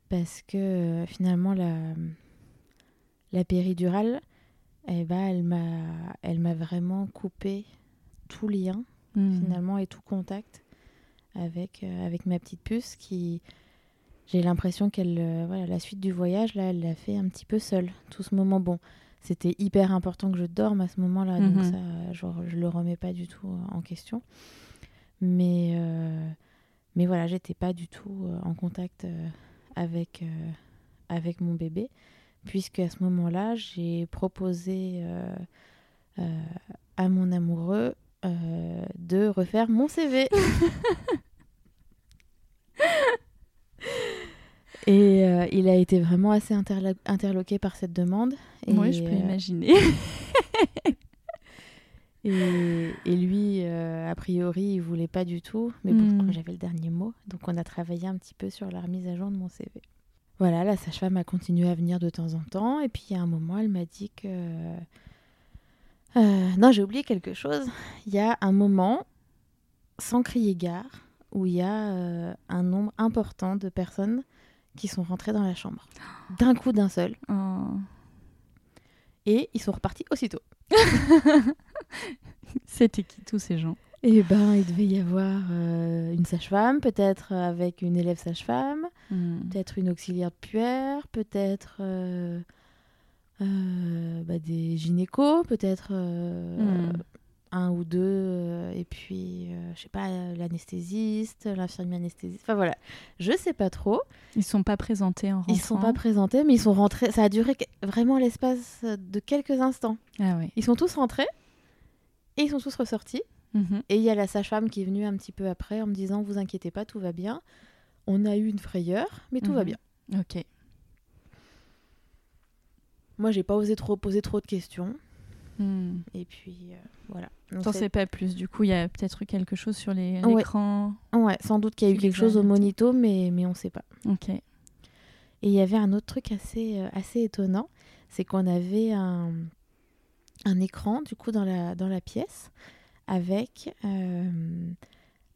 parce que finalement, la, la péridurale, eh ben, elle m'a elle m'a vraiment coupé tout lien, hmm. finalement, et tout contact avec, euh, avec ma petite puce qui. J'ai l'impression qu'elle. Euh, voilà, la suite du voyage, là, elle l'a fait un petit peu seule. Tout ce moment, bon, c'était hyper important que je dorme à ce moment-là, donc mhm. ça, genre, je le remets pas du tout euh, en question. Mais, mais voilà, j'étais pas du tout en contact avec, avec mon bébé, puisque à ce moment-là, j'ai proposé à mon amoureux euh, de refaire mon CV. [LAUGHS] et euh, il a été vraiment assez interloqué par cette demande. Et, oui, je peux euh, imaginer. [LAUGHS] et, lui, a priori, il voulait pas du tout. Mais bon, hmm. j'avais le dernier mot. Donc on a travaillé un petit peu sur la remise à jour de mon CV. Voilà, la sage-femme a continué à venir de temps en temps. Et puis, a un moment, elle m'a dit que euh, non, j'ai oublié quelque chose. Il y a un moment, sans crier gare, où il y a euh, un nombre important de personnes qui sont rentrées dans la chambre. D'un coup, d'un seul. Oh. Et ils sont repartis aussitôt. [LAUGHS] C'était qui tous ces gens? Eh ben, il devait y avoir euh, une sage-femme, peut-être avec une élève sage-femme, hmm. peut-être une auxiliaire de puère, peut-être bah, des gynécos, peut-être. Euh, hmm. un ou deux, euh, et puis, euh, je sais pas, l'anesthésiste, l'infirmier anesthésiste. Enfin voilà, je sais pas trop. Ils sont pas présentés en rentrant. Ils sont pas présentés, mais ils sont rentrés. Ça a duré vraiment l'espace de quelques instants. Ah oui. Ils sont tous rentrés et ils sont tous ressortis. Mhm. Et il y a la sage-femme qui est venue un petit peu après en me disant Vous inquiétez pas, tout va bien. On a eu une frayeur, mais tout va mhm. bien. Ok. Moi, j'ai pas osé trop poser trop de questions. Hmm. Et puis, euh, voilà. T'en sais pas plus. Du coup, il y a peut-être eu quelque chose sur l'écran. Ouais. sans doute qu'il y a eu quelque chose au monito, mais, mais on sait pas. Ok. Et il y avait un autre truc assez, euh, assez étonnant c'est qu'on avait un, un écran, du coup, dans la, dans la pièce avec. Euh,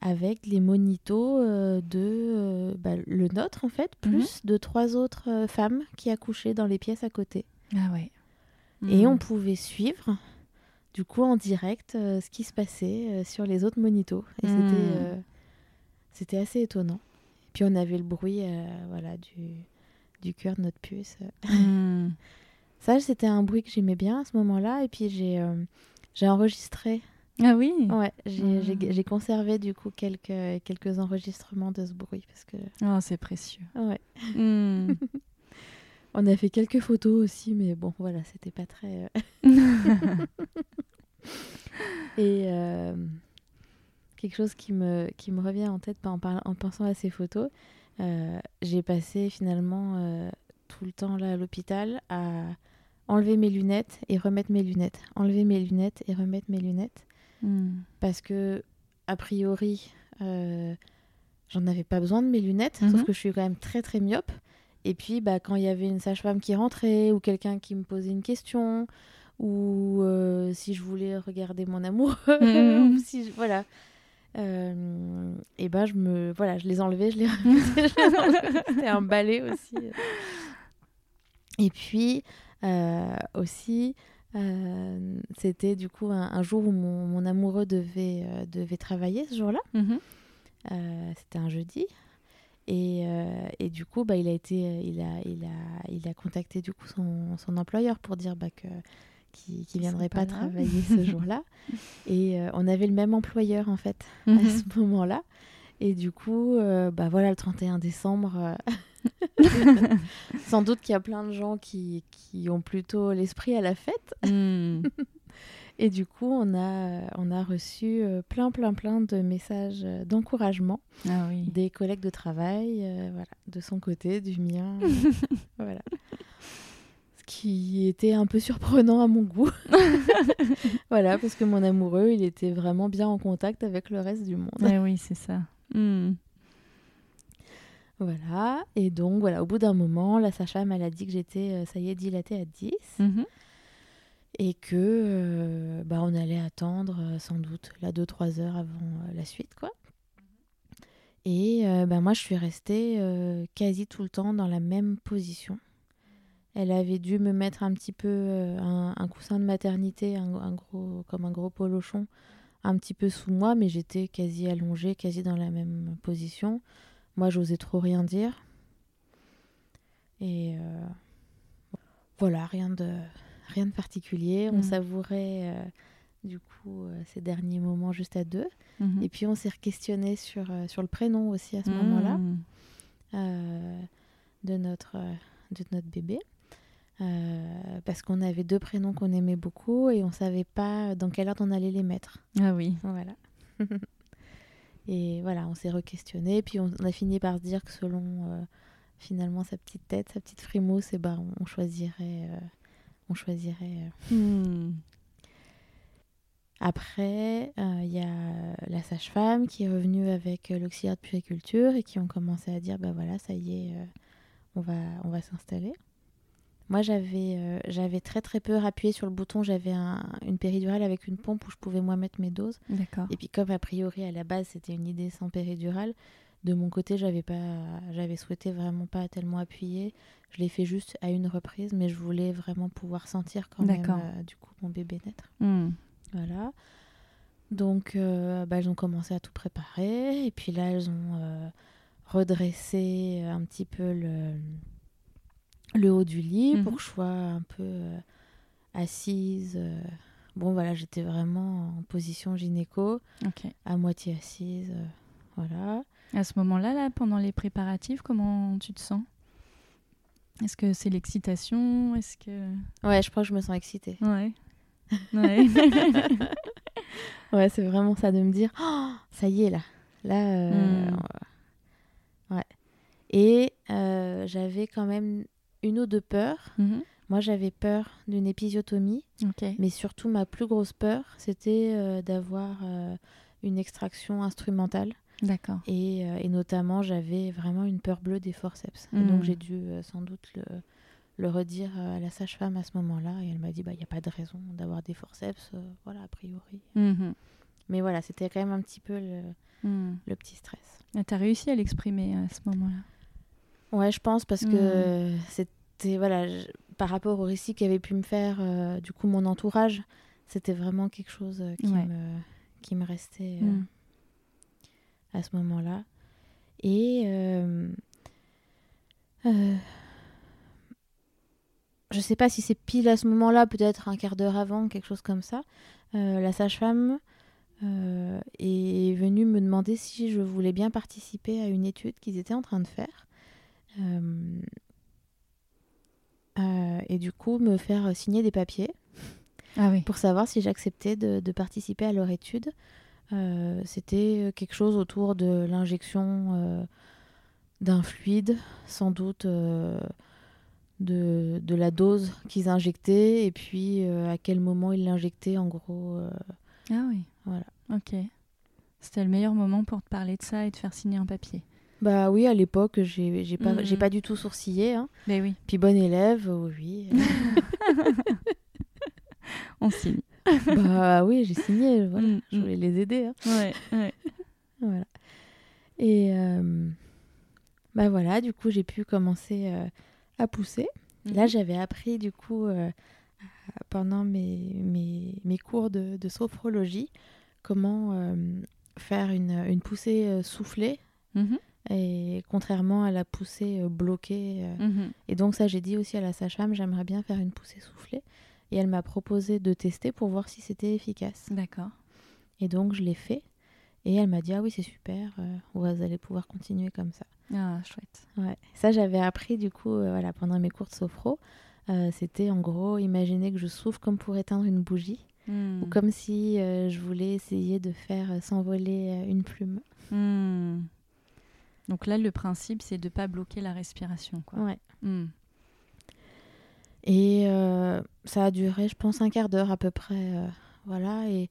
avec les monitos de bah, le nôtre en fait, mhm. plus de trois autres femmes qui accouchaient dans les pièces à côté. Ah ouais. Et hmm. on pouvait suivre, du coup, en direct, euh, ce qui se passait euh, sur les autres monitos. Et c'était, hmm. euh, c'était assez étonnant. Puis on avait le bruit voilà, du, du cœur de notre puce. Hmm. [LAUGHS] Ça, c'était un bruit que j'aimais bien à ce moment-là. Et puis j'ai, j'ai enregistré. Ah oui Ouais, j'ai, j'ai, conservé du coup quelques, quelques enregistrements de ce bruit. Parce que... Oh, c'est précieux. Ouais. [LAUGHS] On a fait quelques photos aussi, mais bon, voilà, c'était pas très. Euh, [LAUGHS] Et euh, quelque chose qui me, qui me revient en tête en, en pensant à ces photos, euh, j'ai passé finalement tout le temps là à l'hôpital à enlever mes lunettes et remettre mes lunettes, enlever mes lunettes et remettre mes lunettes, hmm. parce que a priori, j'en avais pas besoin de mes lunettes, sauf mhm. que je suis quand même très très myope. Et puis, bah, quand il y avait une sage-femme qui rentrait ou quelqu'un qui me posait une question, ou euh, si je voulais regarder mon amoureux, [LAUGHS] mmh. ou si voilà. Euh, et ben je me voilà je les enlevais je les [LAUGHS] c'était un balai aussi. Et puis euh, aussi c'était du coup un, jour où mon, mon amoureux devait devait travailler ce jour-là. Mmh c'était un jeudi et, euh, et, du coup, bah, il, a été, il, a, il, a, il a contacté du coup son, son employeur pour dire bah, que qui ne viendrait pas, travailler ce [LAUGHS] jour-là. Et euh, on avait le même employeur en fait à mhm. ce moment-là. Et du coup, euh, bah voilà, le 31 décembre, [LAUGHS] sans doute qu'il y a plein de gens qui, qui ont plutôt l'esprit à la fête. Hmm. Et du coup, on a, on a reçu euh, plein, plein, plein de messages euh, d'encouragement ah oui. des collègues de travail, euh, voilà, de son côté, du mien. [LAUGHS] voilà. Ce qui était un peu surprenant à mon goût. [LAUGHS] voilà, parce que mon amoureux, il était vraiment bien en contact avec le reste du monde. Ah oui, c'est ça. Hmm. Voilà, et donc voilà, au bout d'un moment, la sage-femme, elle a dit que j'étais, ça y est, dilatée à 10 et que euh, bah, on allait attendre euh, sans doute là 2-3 heures avant euh, la suite quoi. Et bah, moi je suis restée quasi tout le temps dans la même position. Elle avait dû me mettre un petit peu un, coussin de maternité, un, gros, comme un gros polochon, un petit peu sous moi, mais j'étais quasi allongée, quasi dans la même position. Moi j'osais trop rien dire. Et voilà, rien de, rien de particulier. On mm. savourait euh, du coup euh, ces derniers moments juste à deux. Mm-hmm. Et puis on s'est questionné sur, euh, sur le prénom aussi à ce moment-là mm. de, notre, de notre bébé. parce qu'on avait deux prénoms qu'on aimait beaucoup et on savait pas dans quel ordre on allait les mettre. Ah oui. Voilà. [LAUGHS] et voilà, on s'est re-questionné. Puis on, a fini par se dire que selon finalement sa petite tête, sa petite frimousse, et eh ben, on choisirait on choisirait. Euh. Hmm. Après, il euh, y a la sage-femme qui est revenue avec euh, l'auxiliaire de puériculture et qui ont commencé à dire bah voilà, ça y est, on va, on va s'installer. Moi, j'avais j'avais très très peu appuyé sur le bouton. J'avais un, une péridurale avec une pompe où je pouvais moi mettre mes doses. D'accord. Et puis comme a priori à la base c'était une idée sans péridurale, de mon côté j'avais pas, j'avais souhaité vraiment pas tellement appuyer. Je l'ai fait juste à une reprise, mais je voulais vraiment pouvoir sentir quand même euh, du coup mon bébé naître. Hmm. Voilà. Donc, euh, bah, elles ont commencé à tout préparer. Et puis là, elles ont euh, redressé un petit peu le, le haut du lit pour mhm. que je sois un peu assise. bon, voilà, j'étais vraiment en position gynéco, à moitié assise. Voilà. À ce moment-là, là, pendant les préparatifs, comment tu te sens? Est-ce que c'est l'excitation? Est-ce que Ouais, je crois que je me sens excitée. Ouais. [LAUGHS] Ouais. ouais, c'est vraiment ça de me dire, oh, ça y est là, là. Euh, hmm. Ouais. Et euh, j'avais quand même une ou deux peurs. Mhm. Moi, j'avais peur d'une épisiotomie, mais surtout ma plus grosse peur, c'était euh, d'avoir une extraction instrumentale. D'accord. Et, et, notamment, j'avais vraiment une peur bleue des forceps. Et donc, hmm. j'ai dû sans doute le, le redire à la sage-femme à ce moment-là. Et elle m'a dit, bah, il n'y a pas de raison d'avoir des forceps, voilà, a priori. Mhm. Mais voilà, c'était quand même un petit peu le, hmm. le petit stress. Tu as réussi à l'exprimer à ce moment-là? Ouais, je pense, parce que hmm. c'était, voilà, par rapport au récit qu'avait pu me faire, euh, du coup, mon entourage, c'était vraiment quelque chose euh, qui, me, qui me restait euh. À ce moment-là. Et je sais pas si c'est pile à ce moment-là, peut-être un quart d'heure avant, quelque chose comme ça. la sage-femme est venue me demander si je voulais bien participer à une étude qu'ils étaient en train de faire. Euh, euh, et du coup, me faire signer des papiers ah oui. pour savoir si j'acceptais de, participer à leur étude. Euh, c'était quelque chose autour de l'injection d'un fluide, sans doute de, de, la dose qu'ils injectaient et puis à quel moment ils l'injectaient en gros. ah oui. Voilà. Ok. C'était le meilleur moment pour te parler de ça et te faire signer un papier. Bah oui, à l'époque, j'ai j'ai pas, mm. pas du tout sourcillé. Hein. Mais oui. Puis bonne élève, oui. [LAUGHS] On signe. [LAUGHS] bah oui, j'ai signé. Voilà. Mm, je mm. voulais les aider. Hein. Ouais, ouais. [LAUGHS] voilà. Et euh, bah voilà, du coup, j'ai pu commencer euh, à pousser. Là, j'avais appris, du coup, euh, pendant mes, mes, mes, cours de, de sophrologie, comment faire une, une poussée soufflée. Mm-hmm et contrairement à la poussée bloquée. Mhm. Et donc ça, j'ai dit aussi à la sage-femme, j'aimerais bien faire une poussée soufflée. Et elle m'a proposé de tester pour voir si c'était efficace. D'accord. Et donc je l'ai fait. Et elle m'a dit, ah oui, c'est super, euh, vous allez pouvoir continuer comme ça. Ah, chouette. Ouais. Ça, j'avais appris du coup voilà, pendant mes cours de sophro. c'était en gros, imaginer que je souffle comme pour éteindre une bougie. Hmm. Ou comme si je voulais essayer de faire s'envoler une plume. Hmm. Donc là, le principe, c'est de ne pas bloquer la respiration. Quoi. Ouais. Hmm. Et euh, ça a duré, je pense, un quart d'heure à peu près. Euh, voilà. Et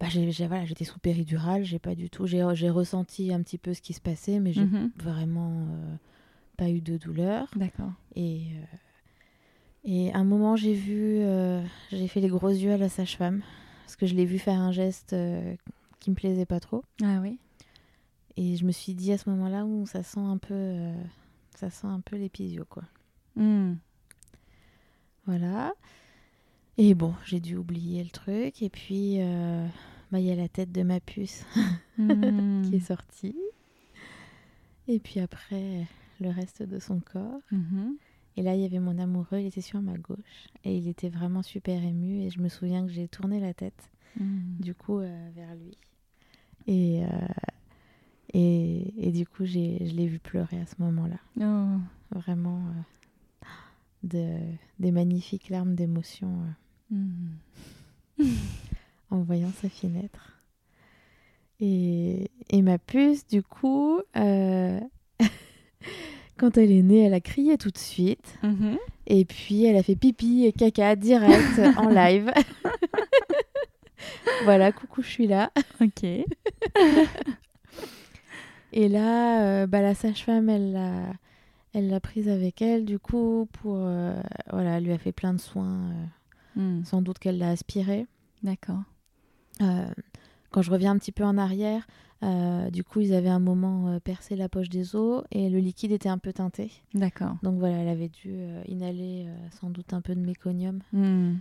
bah, j'ai, voilà, j'étais sous péridurale. J'ai pas du tout. J'ai, ressenti un petit peu ce qui se passait, mais j'ai mhm. vraiment euh, pas eu de douleur. D'accord. Et, et à un moment, j'ai vu. j'ai fait les gros yeux à la sage-femme. Parce que je l'ai vu faire un geste qui me plaisait pas trop. Ah oui. Et je me suis dit à ce moment-là où ça sent un peu, ça sent un peu l'épisio, quoi. Hmm. Voilà. Et bon, j'ai dû oublier le truc. Et puis, euh, bah, il y a la tête de ma puce [LAUGHS] hmm. qui est sortie. Et puis après, le reste de son corps. Mhm. Et là, il y avait mon amoureux, il était sur ma gauche. Et il était vraiment super ému. Et je me souviens que j'ai tourné la tête, hmm. du coup, euh, vers lui. Et, et, et du coup, je l'ai vu pleurer à ce moment-là. Oh. Vraiment, euh, de, des magnifiques larmes d'émotion euh, mm. [LAUGHS] en voyant sa fille naître. Et, et ma puce, du coup, euh, [LAUGHS] quand elle est née, elle a crié tout de suite. Mm-hmm. Et puis, elle a fait pipi et caca direct [LAUGHS] en live. voilà, coucou, je suis là. Ok. Et là, euh, bah, la sage-femme, elle l'a, elle l'a prise avec elle, du coup, pour. Euh, voilà, elle lui a fait plein de soins. Euh, hmm. Sans doute qu'elle l'a aspiré. D'accord. quand je reviens un petit peu en arrière, du coup, ils avaient un moment percé la poche des os et le liquide était un peu teinté. D'accord. Donc voilà, elle avait dû inhaler sans doute un peu de méconium. Hmm.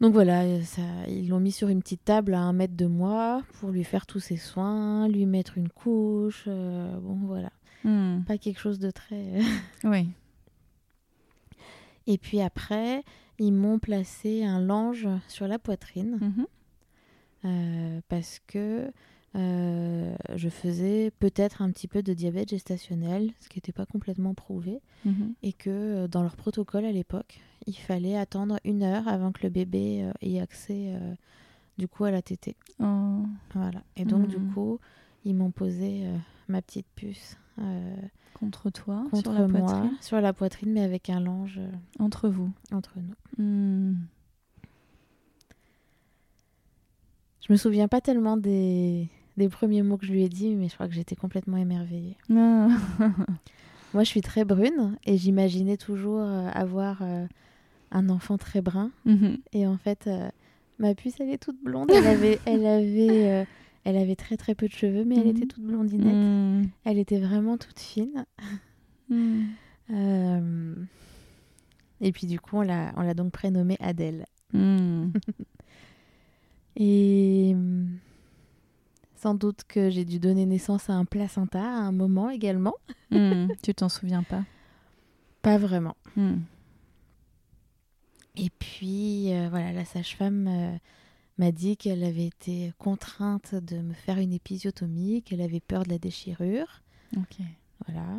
Donc voilà, ça, ils l'ont mis sur une petite table à un mètre de moi pour lui faire tous ses soins, lui mettre une couche. Euh, bon, voilà. Hmm. Pas quelque chose de très. [LAUGHS] oui. Et puis après, ils m'ont placé un lange sur la poitrine Mhm. euh, parce que euh, je faisais peut-être un petit peu de diabète gestationnel, ce qui n'était pas complètement prouvé, Mhm. et que euh, dans leur protocole à l'époque, il fallait attendre une heure avant que le bébé euh, ait accès euh, du coup à la tétée. Oh. Voilà. Et donc du Mhm. coup, ils m'ont posé euh, ma petite puce euh, Contre toi, contre sur la moi, poitrine, sur la poitrine, mais avec un lange euh, entre vous. entre nous. Hmm. Je me souviens pas tellement des, des premiers mots que je lui ai dit, mais je crois que j'étais complètement émerveillée. [LAUGHS] Ah. Moi, je suis très brune et j'imaginais toujours avoir euh, un enfant très brun. Mhm. Et en fait, ma puce, elle est toute blonde. Elle avait, elle avait, elle avait très très peu de cheveux, mais elle Mhm. était toute blondinette. Hmm. Elle était vraiment toute fine. [LAUGHS] Hmm. Euh, Et puis du coup, on l'a, on l'a donc prénommée Adèle. Et hum, sans doute que j'ai dû donner naissance à un placenta à un moment également. Tu t'en souviens pas? Pas vraiment. Et puis, euh, voilà, la sage-femme euh, m'a dit qu'elle avait été contrainte de me faire une épisiotomie, qu'elle avait peur de la déchirure. Ok. Voilà.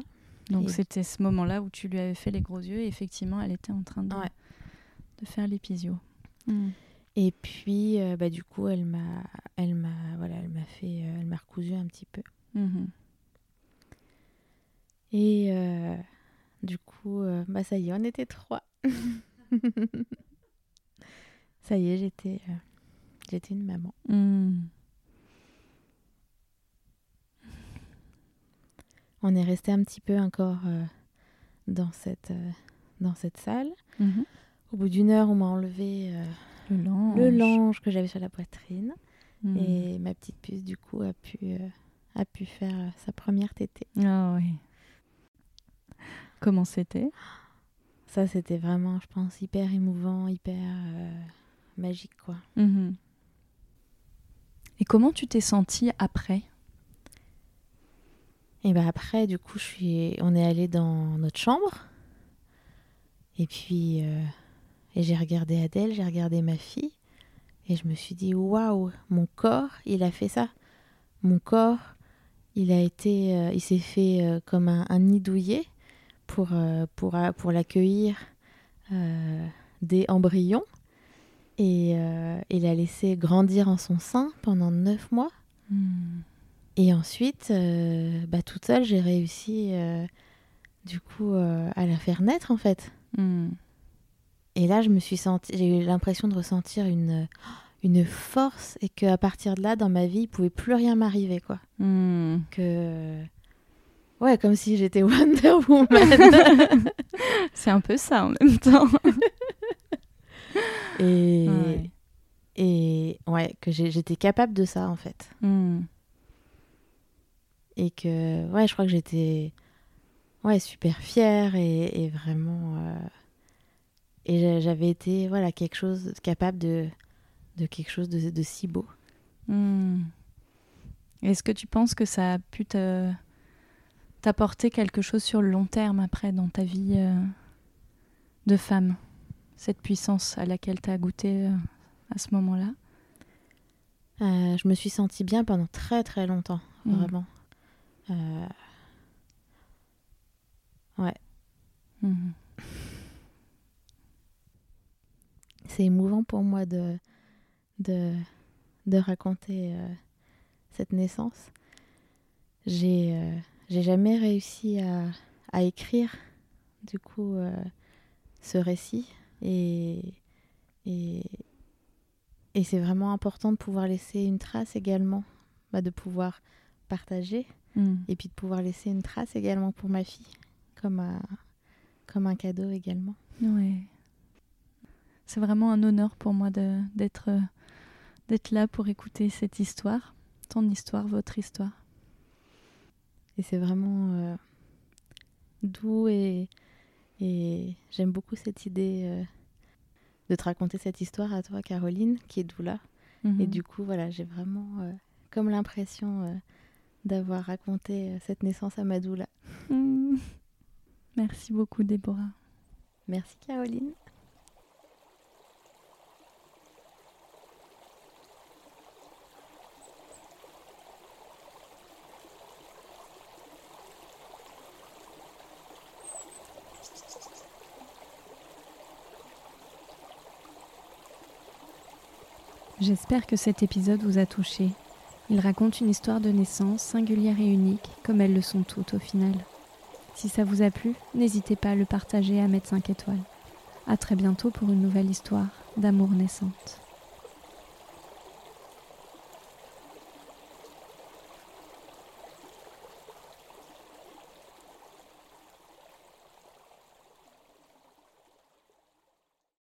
Donc Et- c'était ce moment-là où tu lui avais fait les gros yeux et effectivement elle était en train de, Ouais. de faire l'épisio. Hmm. Et puis, euh, bah, du coup, elle m'a, elle m'a, voilà, elle m'a fait, euh, elle m'a recousu un petit peu. Mhm. Et euh, du coup, euh, bah ça y est, on était trois. [LAUGHS] ça y est, j'étais, j'étais une maman. Hmm. On est resté un petit peu encore euh, dans cette, euh, dans cette salle. Mhm. Au bout d'une heure, on m'a enlevé euh, Le lange. le lange que j'avais sur la poitrine Hmm. et ma petite puce du coup a pu, a pu faire sa première tétée. Ah oui. Comment c'était? Ça, c'était vraiment, je pense, hyper émouvant, hyper magique, quoi. Mhm. Et comment tu t'es sentie après? Et ben après, du coup, on est allé dans notre chambre. Et puis, euh, j'ai regardé Adèle, j'ai regardé ma fille, et je me suis dit, waouh, mon corps, il a fait ça. Mon corps, il a été, euh, il s'est fait euh, comme un, nid douillet pour pour pour l'accueillir des embryons, et euh, il a laissé grandir en son sein pendant neuf mois. Hmm. Et ensuite, euh, bah, toute seule, j'ai réussi euh, du coup à la faire naître en fait. Hmm. Et là, je me suis sentie, j'ai eu l'impression de ressentir une, une force et qu'à partir de là, dans ma vie, il pouvait plus rien m'arriver quoi. Hmm. Que ouais, comme si j'étais [LAUGHS] Wonder Woman. [LAUGHS] C'est un peu ça en même temps. [LAUGHS] et Ouais. et ouais, que j'étais capable de ça en fait. Hmm. Et que ouais, je crois que j'étais ouais super fière et, et vraiment euh, et j'a- j'avais été voilà quelque chose capable de de quelque chose de, de si beau. Hmm. Est-ce que tu penses que ça a pu te- t'apporter quelque chose sur le long terme après dans ta vie euh, de femme? Cette puissance à laquelle tu as goûté euh, à ce moment-là Euh, je me suis sentie bien pendant très très longtemps, Mm. vraiment. Euh, Mhm. c'est émouvant pour moi de de, de raconter euh, cette naissance. J'ai jamais réussi à, à écrire du coup ce récit et et, et c'est vraiment important de pouvoir laisser une trace également, bah, de pouvoir partager Hmm. et puis de pouvoir laisser une trace également pour ma fille comme un, comme un cadeau également. Ouais. C'est vraiment un honneur pour moi d'être d'être là pour écouter cette histoire, ton histoire, votre histoire. Et c'est vraiment euh, doux et, et j'aime beaucoup cette idée euh, de te raconter cette histoire à toi, Caroline, qui est doula. Et Mhm. du coup, voilà, j'ai vraiment euh, comme l'impression euh, d'avoir raconté cette naissance à ma doula. [LAUGHS] Merci beaucoup, Déborah. Merci, Caroline. J'espère que cet épisode vous a touché. Il raconte une histoire de naissance singulière et unique, comme elles le sont toutes au final. Si ça vous a plu, n'hésitez pas à le partager à mettre 5 étoiles. À très bientôt pour une nouvelle histoire d'amour naissante.